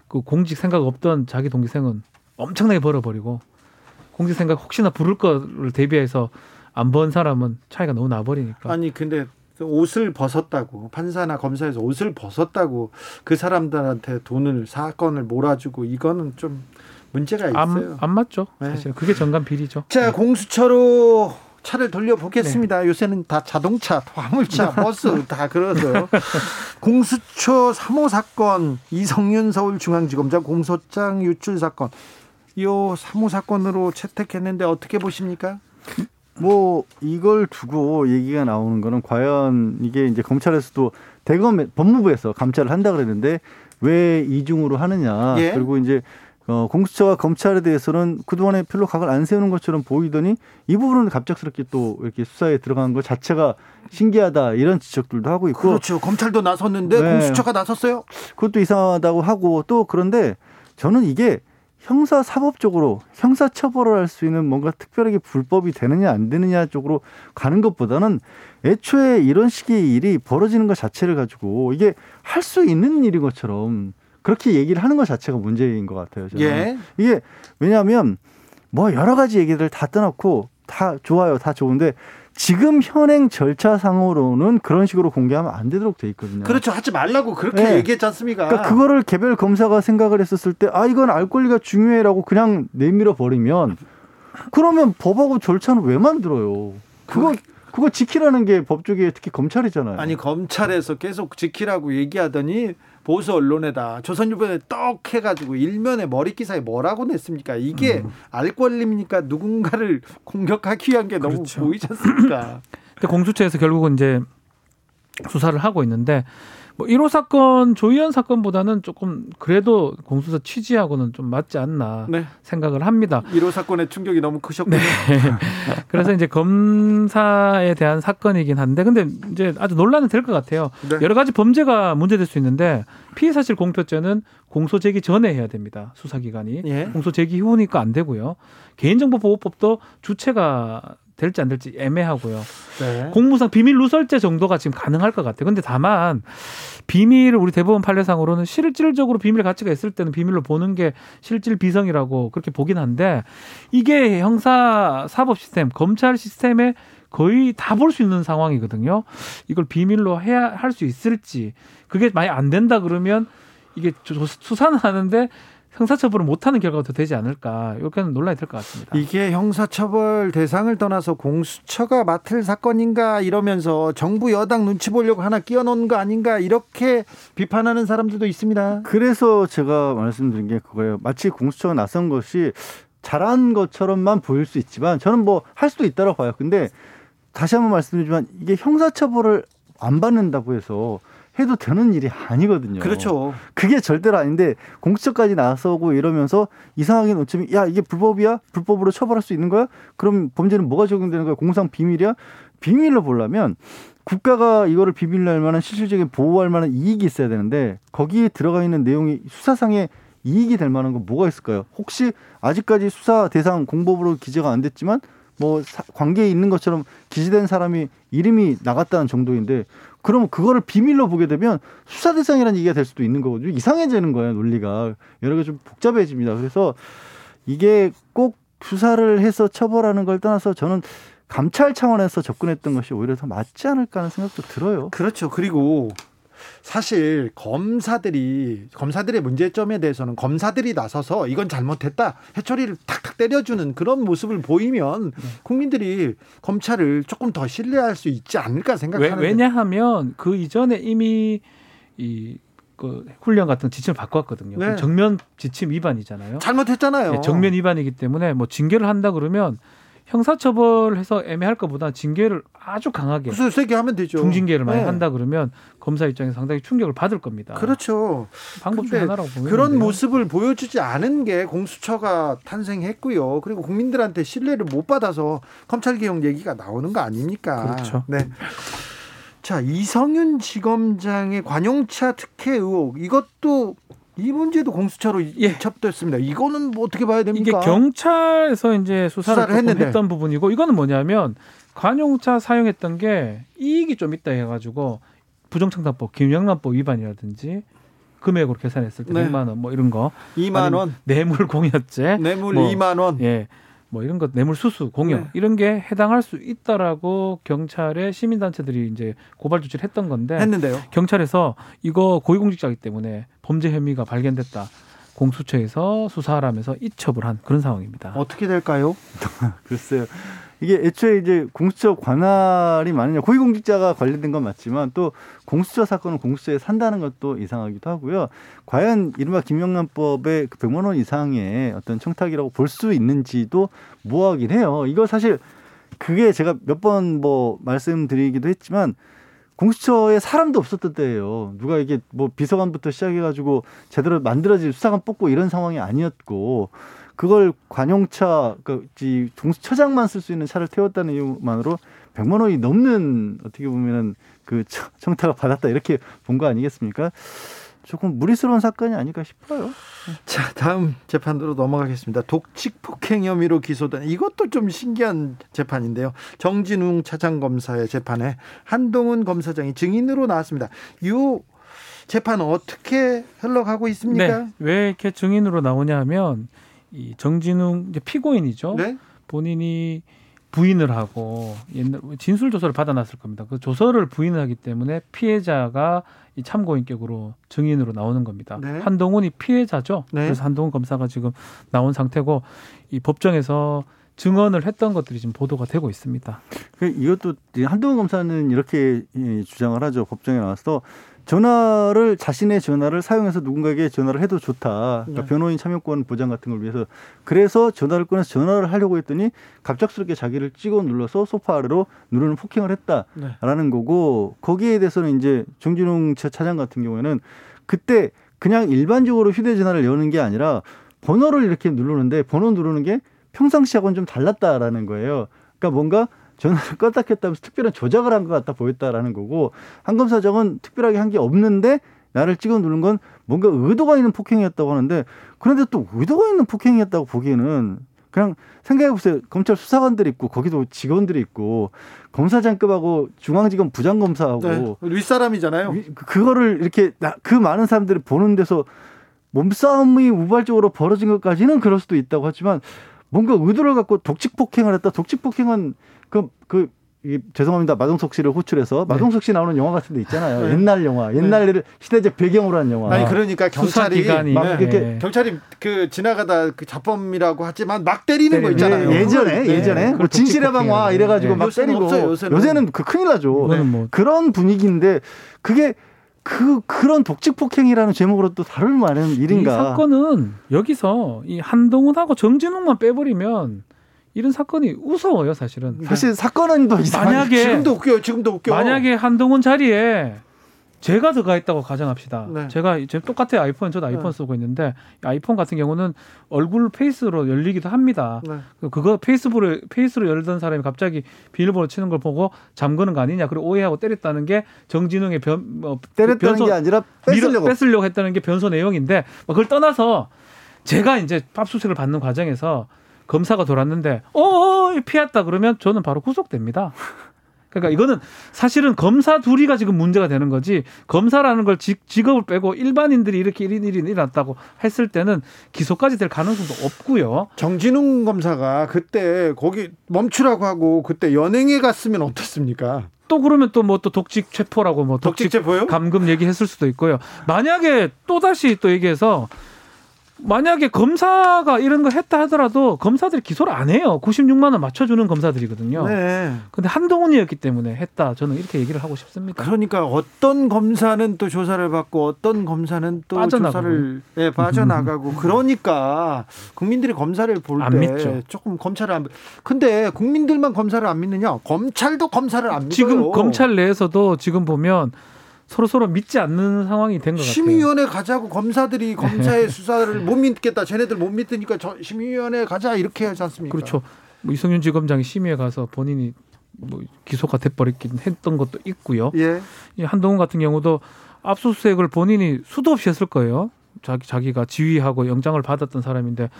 그 공직 생각 없던 자기 동기생은 엄청나게 벌어버리고 공직 생각 혹시나 부를 거를 대비해서 안 번 사람은 차이가 너무 나버리니까. 아니 근데 옷을 벗었다고 판사나 검사에서 옷을 벗었다고 그 사람들한테 돈을 사건을 몰아주고 이거는 좀 문제가 있어요. 안, 안 맞죠. 네. 사실 그게 정관 비리죠. 자 네. 공수처로 차를 돌려보겠습니다. 네. 요새는 다 자동차, 화물차, 버스 다 그러죠. 공수처 3호 사건, 이성윤 서울중앙지검장 공소장 유출 사건. 이 3호 사건으로 채택했는데 어떻게 보십니까? 뭐 이걸 두고 얘기가 나오는 거는 과연 이게 이제 검찰에서도 대검 법무부에서 감찰을 한다 그랬는데 왜 이중으로 하느냐 예? 그리고 이제 어, 공수처와 검찰에 대해서는 그동안에 별로 각을 안 세우는 것처럼 보이더니 이 부분은 갑작스럽게 또 이렇게 수사에 들어간 것 자체가 신기하다 이런 지적들도 하고 있고 그렇죠 검찰도 나섰는데 네. 공수처가 나섰어요 그것도 이상하다고 하고 또 그런데 저는 이게 형사 사법적으로 형사 처벌을 할 수 있는 뭔가 특별하게 불법이 되느냐 안 되느냐 쪽으로 가는 것보다는 애초에 이런 식의 일이 벌어지는 것 자체를 가지고 이게 할 수 있는 일인 것처럼 그렇게 얘기를 하는 것 자체가 문제인 것 같아요. 저는. 예. 이게 왜냐하면 뭐 여러 가지 얘기들 다 떠놓고 다 좋아요, 다 좋은데 지금 현행 절차상으로는 그런 식으로 공개하면 안 되도록 돼 있거든요. 그렇죠. 하지 말라고 그렇게 네. 얘기했지 않습니까? 그러니까 그거를 개별 검사가 생각을 했었을 때 아 이건 알 권리가 중요해라고 그냥 내밀어 버리면 그러면 법하고 절차는 왜 만들어요? 그거 그거 지키라는 게 법조계 특히 검찰이잖아요. 아니 검찰에서 계속 지키라고 얘기하더니 보수 언론에다 조선일보에 떡 해가지고 일면에 머리 기사에 뭐라고 냈습니까? 이게 음. 알 권리입니까? 누군가를 공격하기 위한 게 그렇죠. 너무 보이지 않습니까? 근데 공수처에서 결국은 이제 수사를 하고 있는데 뭐 1호 사건 조희연 사건보다는 조금 그래도 공수처 취지하고는 좀 맞지 않나 네. 생각을 합니다. 1호 사건의 충격이 너무 크셨군요. 네. 그래서 이제 검사에 대한 사건이긴 한데 근데 이제 아주 논란은 될 것 같아요. 네. 여러 가지 범죄가 문제될 수 있는데 피의 사실 공표죄는 공소 제기 전에 해야 됩니다. 수사기관이 예. 공소 제기 후니까 안 되고요. 개인정보보호법도 주체가 될지 안 될지 애매하고요. 네. 공무상 비밀 누설죄 정도가 지금 가능할 것 같아요. 근데 다만 비밀을 우리 대법원 판례상으로는 실질적으로 비밀 가치가 있을 때는 비밀로 보는 게 실질 비성이라고 그렇게 보긴 한데 이게 형사 사법 시스템, 검찰 시스템에 거의 다 볼 수 있는 상황이거든요. 이걸 비밀로 해야 할 수 있을지 그게 많이 안 된다 그러면 이게 수사는 하는데 형사처벌을 못하는 결과가 더 되지 않을까 이렇게는 논란이 될 것 같습니다. 이게 형사처벌 대상을 떠나서 공수처가 맡을 사건인가 이러면서 정부 여당 눈치 보려고 하나 끼워놓은 거 아닌가 이렇게 비판하는 사람들도 있습니다. 그래서 제가 말씀드린 게 그거예요. 마치 공수처가 나선 것이 잘한 것처럼만 보일 수 있지만 저는 뭐 할 수도 있다고 봐요. 근데 다시 한번 말씀드리지만 이게 형사처벌을 안 받는다고 해서 해도 되는 일이 아니거든요. 그렇죠. 그게 절대로 아닌데 공수처까지 나서고 이러면서 이상하게 놓치면 야 이게 불법이야? 불법으로 처벌할 수 있는 거야? 그럼 범죄는 뭐가 적용되는 거야? 공상 비밀이야? 비밀로 보려면 국가가 이거를 비밀로 할 만한 실질적인 보호할 만한 이익이 있어야 되는데 거기에 들어가 있는 내용이 수사상의 이익이 될 만한 건 뭐가 있을까요? 혹시 아직까지 수사 대상 공법으로 기재가 안 됐지만 뭐 관계에 있는 것처럼 기재된 사람이 이름이 나갔다는 정도인데 그러면 그거를 비밀로 보게 되면 수사 대상이라는 얘기가 될 수도 있는 거거든요. 이상해지는 거예요, 논리가. 여러 개 좀 복잡해집니다. 그래서 이게 꼭 수사를 해서 처벌하는 걸 떠나서 저는 감찰 차원에서 접근했던 것이 오히려 더 맞지 않을까 하는 생각도 들어요. 그렇죠. 그리고 사실 검사들이 검사들의 문제점에 대해서는 검사들이 나서서 이건 잘못했다 해처리를 탁탁 때려주는 그런 모습을 보이면 네. 국민들이 검찰을 조금 더 신뢰할 수 있지 않을까 생각하는데 왜냐하면 그 이전에 이미 이 그 훈련 같은 지침을 바꿨거든요. 네. 정면 지침 위반이잖아요. 잘못했잖아요. 네, 정면 위반이기 때문에 뭐 징계를 한다 그러면 형사처벌해서 애매할 것보다 징계를 아주 강하게 무슨 세게 하면 되죠. 중징계를 많이 네. 한다 그러면 검사 입장에서 상당히 충격을 받을 겁니다. 그렇죠. 방법 중 하나라고 보면 그런 모습을 보여주지 않은 게 공수처가 탄생했고요. 그리고 국민들한테 신뢰를 못 받아서 검찰 개혁 얘기가 나오는 거 아닙니까? 그렇죠. 네. 자 이성윤 지검장의 관용차 특혜 의혹 이것도 이 문제도 공수처로 예. 첩됐습니다. 이거는 뭐 어떻게 봐야 됩니까? 이게 경찰에서 이제 수사를, 수사를 했는데. 했던 부분이고 이거는 뭐냐면 관용차 사용했던 게 이익이 좀 있다 해가지고 부정청탁법, 김영란법 위반이라든지 금액으로 계산했을 때 네. 100만 원 뭐 이런 거 2만 원 뇌물 공여죄 뇌물 뭐, 2만 원 예. 뭐 이런 것 뇌물 수수 공여 네. 이런 게 해당할 수 있다라고 경찰의 시민 단체들이 이제 고발 조치를 했던 건데 했는데요. 경찰에서 이거 고위공직자이기 때문에 범죄 혐의가 발견됐다. 공수처에서 수사하라면서 이첩을 한 그런 상황입니다. 어떻게 될까요? 글쎄요. 이게 애초에 이제 공수처 관할이 많으냐 고위공직자가 관련된 건 맞지만 또 공수처 사건은 공수처에 산다는 것도 이상하기도 하고요. 과연 이른바 김영란법의 그 100만 원 이상의 어떤 청탁이라고 볼 수 있는지도 모호하긴 해요. 이거 사실 그게 제가 몇 번 뭐 말씀드리기도 했지만 공수처에 사람도 없었던 때예요. 누가 이게 뭐 비서관부터 시작해가지고 제대로 만들어질 수사관 뽑고 이런 상황이 아니었고 그걸 관용차 그 공수처장만 쓸 수 있는 차를 태웠다는 이유만으로 100만 원이 넘는 어떻게 보면은 그 청탁을 받았다 이렇게 본 거 아니겠습니까? 조금 무리스러운 사건이 아닐까 싶어요. 자, 다음 재판으로 넘어가겠습니다. 독직 폭행 혐의로 기소된 이것도 좀 신기한 재판인데요. 정진웅 차장검사의 재판에 한동훈 검사장이 증인으로 나왔습니다. 이 재판 어떻게 흘러가고 있습니까? 네. 왜 이렇게 증인으로 나오냐면 이 정진웅 이제 피고인이죠. 네? 본인이 부인을 하고 옛날 진술 조서를 받아놨을 겁니다. 그 조서를 부인하기 때문에 피해자가 이 참고인격으로 증인으로 나오는 겁니다. 네. 한동훈이 피해자죠. 네. 그래서 한동훈 검사가 지금 나온 상태고 이 법정에서 증언을 했던 것들이 지금 보도가 되고 있습니다. 그 이것도 한동훈 검사는 이렇게 주장을 하죠. 법정에 나와서 전화를 자신의 전화를 사용해서 누군가에게 전화를 해도 좋다. 그러니까 네. 변호인 참여권 보장 같은 걸 위해서 그래서 전화를 꺼내서 전화를 하려고 했더니 갑작스럽게 자기를 찍어 눌러서 소파 아래로 누르는 폭행을 했다라는 네. 거고 거기에 대해서는 이제 정진웅 차장 같은 경우에는 그때 그냥 일반적으로 휴대전화를 여는 게 아니라 번호를 이렇게 누르는데 번호 누르는 게 평상시하고는 좀 달랐다라는 거예요. 그러니까 뭔가 전화를 껐다 켰다 면서 특별한 조작을 한 것 같다 보였다라는 거고 한검사장은 특별하게 한 게 없는데 나를 찍어 누른 건 뭔가 의도가 있는 폭행이었다고 하는데 그런데 또 의도가 있는 폭행이었다고 보기에는 그냥 생각해 보세요. 검찰 수사관들이 있고 거기도 직원들이 있고 검사장급하고 중앙지검 부장검사하고 네, 윗사람이잖아요. 그거를 이렇게 그 많은 사람들이 보는 데서 몸싸움이 우발적으로 벌어진 것까지는 그럴 수도 있다고 하지만 뭔가 의도를 갖고 독직 폭행을 했다. 독직 폭행은 그, 그, 이, 죄송합니다. 마동석 씨를 호출해서 네. 마동석 씨 나오는 영화 같은 데 있잖아요. 네. 옛날 영화, 옛날 네. 시대적 배경으로 한 영화. 아니 그러니까 경찰이 막 네. 이렇게 경찰이 그 지나가다 그 자범이라고 하지만 막 때리는 거 있잖아요. 예, 전에 예전에 뭐 진실의 방화 이래 가지고 막 때리고 없어요, 요새는. 요새는 그 큰일 나죠. 뭐. 그런 분위기인데 그게 그 그런 독직 폭행이라는 제목으로 또 다룰 만한 일인가? 이 사건은 여기서 이 한동훈하고 정진웅만 빼버리면 이런 사건이 우스워요, 사실은. 사실 사건은 또 만약에 지금도 웃겨요. 지금도 웃겨. 만약에 한동훈 자리에 제가 들어가 있다고 가정합시다. 네. 제가 이제 똑같아요. 아이폰 저도 아이폰 네. 쓰고 있는데 아이폰 같은 경우는 얼굴 face로 열리기도 합니다. 네. 그거 페이스북을 face로 열던 사람이 갑자기 비밀번호 치는 걸 보고 잠그는 거 아니냐. 그리고 오해하고 때렸다는 게 정진웅의 변 뭐, 때렸다는 변소, 게 아니라 뺏으려고 뺏으려고 했다는 게 변소 내용인데 뭐 그걸 떠나서 제가 이제 압수수색을 받는 과정에서 검사가 돌았는데 어, 어 피했다 그러면 저는 바로 구속됩니다. 그러니까 이거는 사실은 검사 둘이가 지금 문제가 되는 거지 검사라는 걸 직, 직업을 빼고 일반인들이 이렇게 이런 일이 일어났다고 했을 때는 기소까지 될 가능성도 없고요. 정진웅 검사가 그때 거기 멈추라고 하고 그때 연행에 갔으면 어떻습니까? 또 그러면 또 뭐또 뭐 독직 체포라고 뭐 독직, 독직 체포요? 감금 얘기했을 수도 있고요. 만약에 또 다시 또 얘기해서 만약에 검사가 이런 거 했다 하더라도 검사들이 기소를 안 해요. 96만 원 맞춰주는 검사들이거든요. 네. 근데 한동훈이었기 때문에 했다. 저는 이렇게 얘기를 하고 싶습니다. 그러니까 어떤 검사는 또 조사를 받고 어떤 검사는 또 빠져나가고. 조사를 네, 빠져나가고 그러니까 국민들이 검사를 볼 때 조금 검찰을 안 근데 국민들만 검사를 안 믿느냐? 검찰도 검사를 안 믿어요. 지금 검찰 내에서도 지금 보면 서로 서로 믿지 않는 상황이 된 것 같아요. 심의위원회 가자고 검사들이 검사의 수사를 못 믿겠다. 쟤네들 못 믿으니까 저 심의위원회 가자 이렇게 하지 않습니까? 그렇죠. 뭐 이성윤 지검장이 심의에 가서 본인이 뭐 기소가 돼버렸긴 했던 것도 있고요. 예. 이 한동훈 같은 경우도 압수수색을 본인이 수도 없이 했을 거예요. 자기 자기가 지휘하고 영장을 받았던 사람인데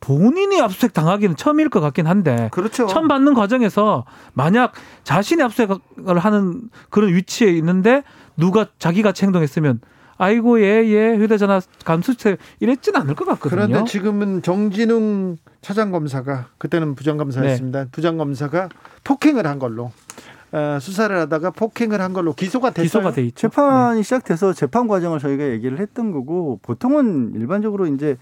본인이 압수수색 당하기는 처음일 것 같긴 한데 그렇죠. 처음 받는 과정에서 만약 자신이 압수수색을 하는 그런 위치에 있는데 누가 자기같이 행동했으면 아이고 예예 예, 휴대전화 감수책 이랬지는 않을 것 같거든요. 그런데 지금은 정진웅 차장검사가 그때는 부장검사였습니다. 네. 부장검사가 폭행을 한 걸로 어, 수사를 하다가 폭행을 한 걸로 기소가 됐어요. 기소가 돼 있죠. 재판이 네. 시작돼서 재판 과정을 저희가 얘기를 했던 거고 보통은 일반적으로 이제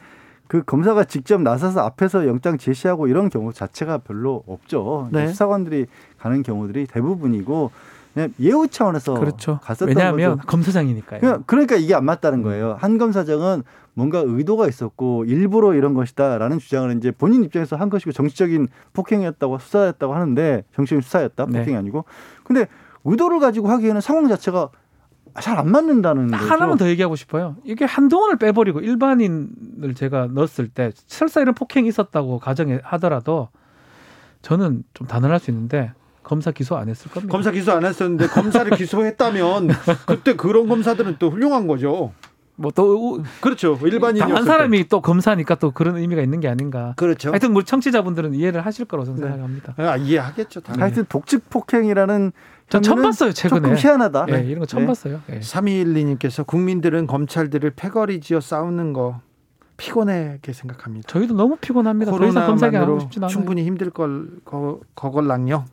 그 검사가 직접 나서서 앞에서 영장 제시하고 이런 경우 자체가 별로 없죠. 네. 수사관들이 가는 경우들이 대부분이고 예우 차원에서 그렇죠. 갔었던 왜냐하면 거죠. 검사장이니까요. 그러니까, 이게 안 맞다는 거예요. 한 검사장은 뭔가 의도가 있었고 일부러 이런 것이다라는 주장을 이제 본인 입장에서 한 것이고 정치적인 폭행이었다고 수사였다고 하는데 정치적인 수사였다 폭행이 네. 아니고 근데 의도를 가지고 하기에는 상황 자체가 잘 안 맞는다는 거죠. 하나만 더 얘기하고 싶어요. 이게 한동훈을 빼버리고 일반인을 제가 넣었을 때 설사 이런 폭행이 있었다고 가정에 하더라도 저는 좀 단언할 수 있는데 검사 기소 안 했을 겁니다. 검사 기소 안 했었는데 검사를 기소했다면 그때 그런 검사들은 또 훌륭한 거죠. 뭐또 그렇죠 일반인 한 사람이 또 검사니까 또 그런 의미가 있는 게 아닌가. 그렇죠. 하여튼 뭐 청취자분들은 이해를 하실 거라고 네. 생각합니다. 아, 이해하겠죠. 당연히. 하여튼 독직 폭행이라는 전 처음 봤어요 최근에. 조금 희한하다. 네, 이런 거 처음 네. 봤어요. 네. 3212님께서 국민들은 검찰들을 패거리 지어 싸우는 거 피곤하게 생각합니다. 저희도 너무 피곤합니다. 코로나만으로 충분히 힘들 걸 거, 거걸랑요.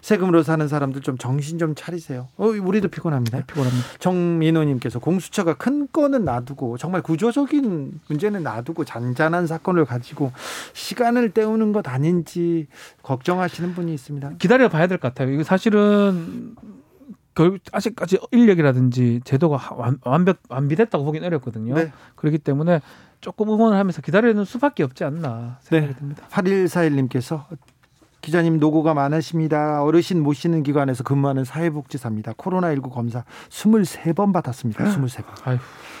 세금으로 사는 사람들 좀 정신 좀 차리세요. 어, 우리도 피곤합니다. 네, 피곤합니다. 정민호님께서 공수처가 큰 건은 놔두고 정말 구조적인 문제는 놔두고 잔잔한 사건을 가지고 시간을 때우는 것 아닌지 걱정하시는 분이 있습니다. 기다려 봐야 될 것 같아요. 이거 사실은 결국 아직까지 인력이라든지 제도가 완벽 완비됐다고 보기는 어렵거든요. 네. 그렇기 때문에 조금 응원을 하면서 기다리는 수밖에 없지 않나 생각이 네. 듭니다. 8141님께서 기자님 노고가 많으십니다. 어르신 모시는 기관에서 근무하는 사회복지사입니다. 코로나19 검사 23번 받았습니다. 23번. 아유.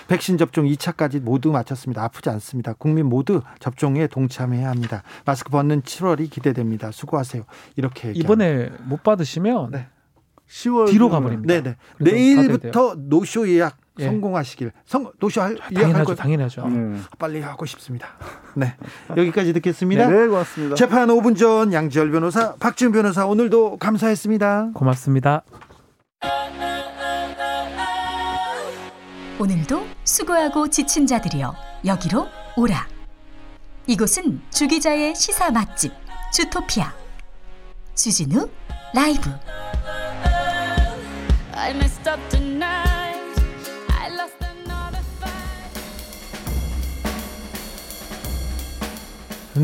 백신 접종 2차까지 모두 마쳤습니다. 아프지 않습니다. 국민 모두 접종에 동참해야 합니다. 마스크 벗는 7월이 기대됩니다. 수고하세요. 이렇게 이번에 못 받으시면 네. 10월 뒤로 가버립니다. 네네. 내일부터 노쇼 예약 예. 성공하시길. 성 노쇼 할거 당연하죠. 음. 빨리 하고 싶습니다. 네. 여기까지 듣겠습니다. 네, 고맙습니다. 재판 5분 전 양지열 변호사, 박지훈 변호사 오늘도 감사했습니다. 고맙습니다. 오늘도 수고하고 지친 자들이여 여기로 오라. 이곳은 주기자의 시사 맛집 주토피아 주진우 라이브.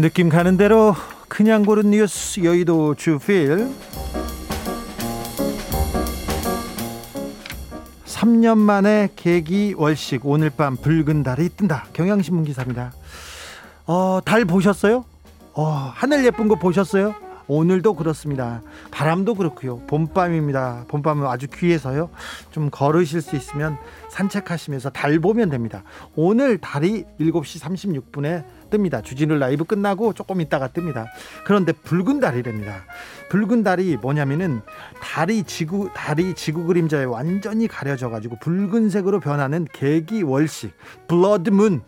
느낌 가는 대로 그냥 고른 뉴스 여의도 주필 3년 만에 계기 월식 오늘 밤 붉은 달이 뜬다 경향신문 기사입니다 어, 달 보셨어요? 어, 하늘 예쁜 거 보셨어요? 오늘도 그렇습니다. 바람도 그렇고요. 봄밤입니다. 봄밤은 아주 귀해서요. 좀 걸으실 수 있으면 산책하시면서 달 보면 됩니다. 오늘 달이 7시 36분에 뜹니다. 주진우 라이브 끝나고 조금 있다가 뜹니다. 그런데 붉은 달이랍니다. 붉은 달이 뭐냐면은 달이 지구 달이 지구 그림자에 완전히 가려져 가지고 붉은색으로 변하는 계기월식 블러드문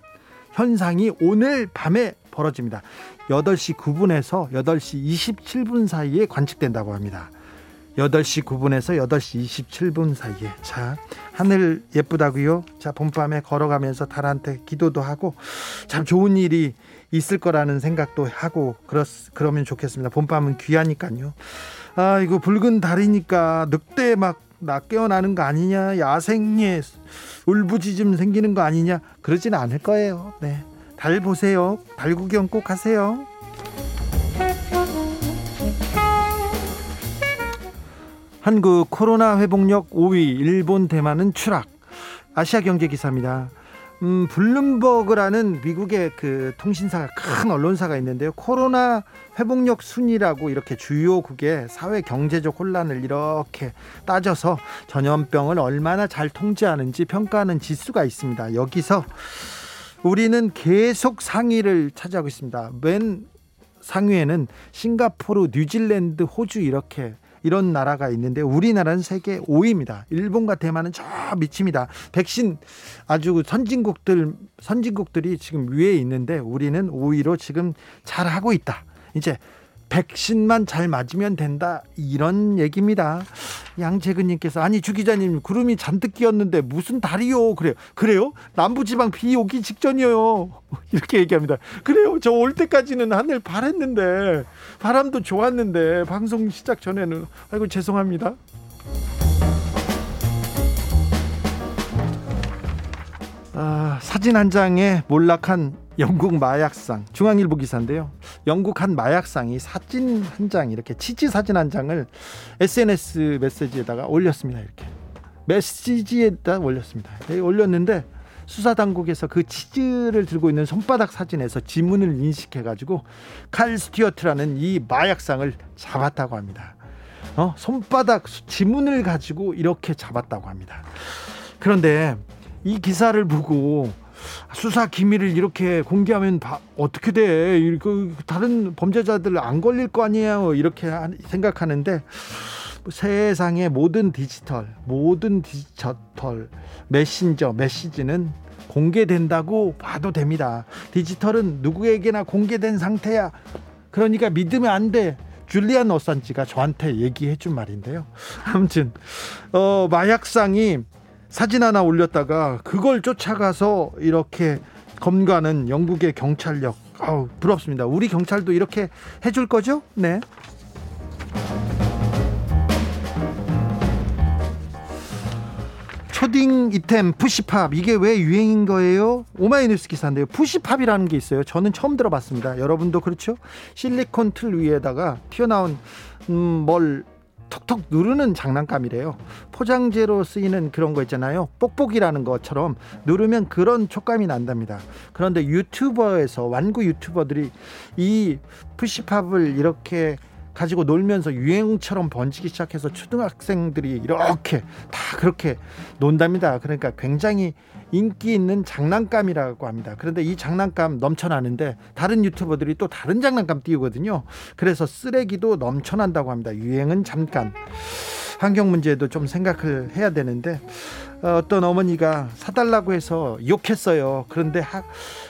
현상이 오늘 밤에 벌어집니다. 8시 9분에서 8시 27분 사이에 관측된다고 합니다. 8시 9분에서 8시 27분 사이에. 자, 하늘 예쁘다고요? 자, 봄밤에 걸어가면서 달한테 기도도 하고 참 좋은 일이 있을 거라는 생각도 하고 그렇, 그러면 좋겠습니다. 봄밤은 귀하니까요. 아, 이거 붉은 달이니까 늑대 막나 깨어나는 거 아니냐? 야생에 울부짖음 생기는 거 아니냐? 그러진 않을 거예요. 네. 달 보세요. 달 구경 꼭 하세요. 한국 코로나 회복력 5위, 일본 대만은 추락. 아시아 경제 기사입니다. 음, 블룸버그라는 미국의 그 통신사가 큰 언론사가 있는데요. 코로나 회복력 순위라고 이렇게 주요국의 사회 경제적 혼란을 이렇게 따져서 전염병을 얼마나 잘 통제하는지 평가하는 지수가 있습니다. 여기서 우리는 계속 상위를 차지하고 있습니다. 맨 상위에는 싱가포르, 뉴질랜드, 호주 이렇게 이런 나라가 있는데 우리나라는 세계 5위입니다. 일본과 대만은 저 밑입니다. 백신 아주 선진국들 선진국들이 지금 위에 있는데 우리는 5위로 지금 잘 하고 있다. 이제 백신만 잘 맞으면 된다. 이런 얘기입니다. 양재근님께서 아니 주 기자님 구름이 잔뜩 끼었는데 무슨 달이요? 그래요. 그래요? 남부지방 비 오기 직전이요. 이렇게 얘기합니다. 그래요. 저 올 때까지는 하늘 바랬는데 바람도 좋았는데 방송 시작 전에는. 아이고 죄송합니다. 아, 사진 한 장에 몰락한 영국 마약상 중앙일보 기사인데요. 영국 한 마약상이 사진 한 장 이렇게 치즈 사진 한 장을 SNS 메시지에다가 올렸습니다. 이렇게 메시지에다 올렸습니다. 네, 올렸는데 수사 당국에서 그 치즈를 들고 있는 손바닥 사진에서 지문을 인식해 가지고 칼 스튜어트라는 이 마약상을 잡았다고 합니다. 어, 손바닥 지문을 가지고 이렇게 잡았다고 합니다. 그런데 이 기사를 보고 수사 기밀을 이렇게 공개하면 어떻게 돼? 그 다른 범죄자들 안 걸릴 거 아니에요? 이렇게 생각하는데 세상의 모든 디지털, 모든 디지털 메신저, 메시지는 공개된다고 봐도 됩니다. 디지털은 누구에게나 공개된 상태야. 그러니까 믿으면 안 돼. 줄리안 어산지가 저한테 얘기해 준 말인데요. 아무튼 어 마약상이 사진 하나 올렸다가 그걸 쫓아가서 이렇게 검거하는 영국의 경찰력 아우 부럽습니다. 우리 경찰도 이렇게 해줄 거죠? 네. 초딩 잇템 푸시팝 이게 왜 유행인 거예요? 오마이뉴스 기사인데요. 푸시팝이라는 게 있어요. 저는 처음 들어봤습니다. 여러분도 그렇죠? 실리콘 틀 위에다가 튀어나온 음, 뭘 톡톡 누르는 장난감이래요. 포장재로 쓰이는 그런 거 있잖아요. 뽁뽁이라는 것처럼 누르면 그런 촉감이 난답니다. 그런데 유튜브에서 완구 유튜버들이 이 푸시팝을 이렇게 가지고 놀면서 유행처럼 번지기 시작해서 초등학생들이 이렇게 다 그렇게 논답니다. 그러니까 굉장히 인기 있는 장난감이라고 합니다. 그런데 이 장난감 넘쳐나는데 다른 유튜버들이 또 다른 장난감 띄우거든요. 그래서 쓰레기도 넘쳐난다고 합니다. 유행은 잠깐. 환경 문제도 좀 생각을 해야 되는데 어떤 어머니가 사달라고 해서 욕했어요. 그런데 하,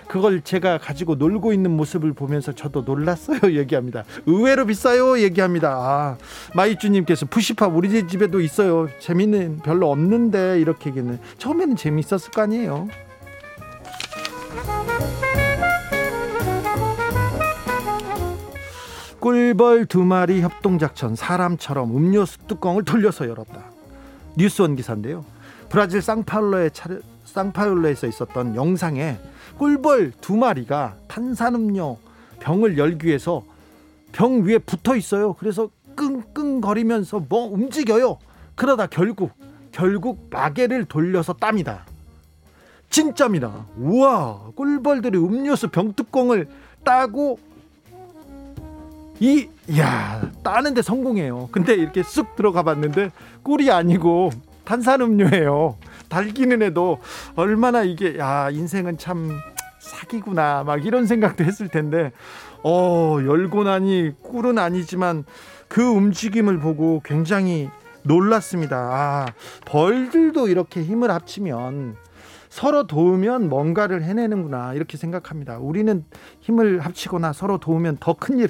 그걸 제가 가지고 놀고 있는 모습을 보면서 저도 놀랐어요. 얘기합니다. 의외로 비싸요. 얘기합니다. 아, 마이주님께서 푸시팝 우리 집에도 있어요. 재미는 별로 없는데 이렇게 얘기는 처음에는 재미있었을 거 아니에요. 꿀벌 두 마리 협동작전 사람처럼 음료수 뚜껑을 돌려서 열었다. 뉴스원 기사인데요. 브라질 쌍파울로에 차르, 쌍파울로에서 있었던 영상에 꿀벌 두 마리가 탄산음료 병을 열기 위해서 병 위에 붙어 있어요. 그래서 끙끙거리면서 뭐 움직여요. 그러다 결국 결국 마개를 돌려서 땁니다. 진짜입니다. 우와 꿀벌들이 음료수 병뚜껑을 따고 이, 야, 따는데 성공해요. 근데 이렇게 쑥 들어가 봤는데 꿀이 아니고 탄산음료예요. 달기는 해도 얼마나 이게, 야, 인생은 참 사기구나. 막 이런 생각도 했을 텐데, 어, 열고 나니 꿀은 아니지만 그 움직임을 보고 굉장히 놀랐습니다. 아, 벌들도 이렇게 힘을 합치면 서로 도우면 뭔가를 해내는구나 이렇게 생각합니다. 우리는 힘을 합치거나 서로 도우면 더 큰 일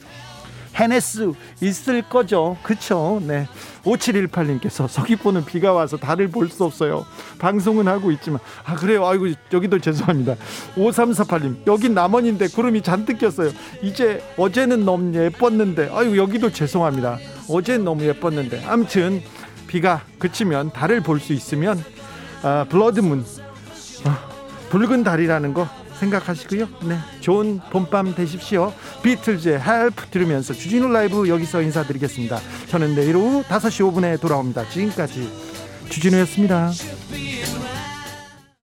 해낼 수 있을 거죠. 그쵸? 네. 5718님께서 서귀포는 비가 와서 달을 볼 수 없어요. 방송은 하고 있지만. 아, 그래요. 아이고, 여기도 죄송합니다. 5348님, 여긴 남원인데 구름이 잔뜩 꼈어요. 이제 어제는 너무 예뻤는데. 아이고, 여기도 죄송합니다. 어제는 너무 예뻤는데. 아무튼, 비가 그치면 달을 볼 수 있으면, 아, 블러드문, 아, 붉은 달이라는 거 생각하시고요. 네, 좋은 봄밤 되십시오. 비틀즈의 Help 들으면서 주진우 라이브 여기서 인사드리겠습니다. 저는 내일 오후 5시 5분에 돌아옵니다. 지금까지 주진우였습니다.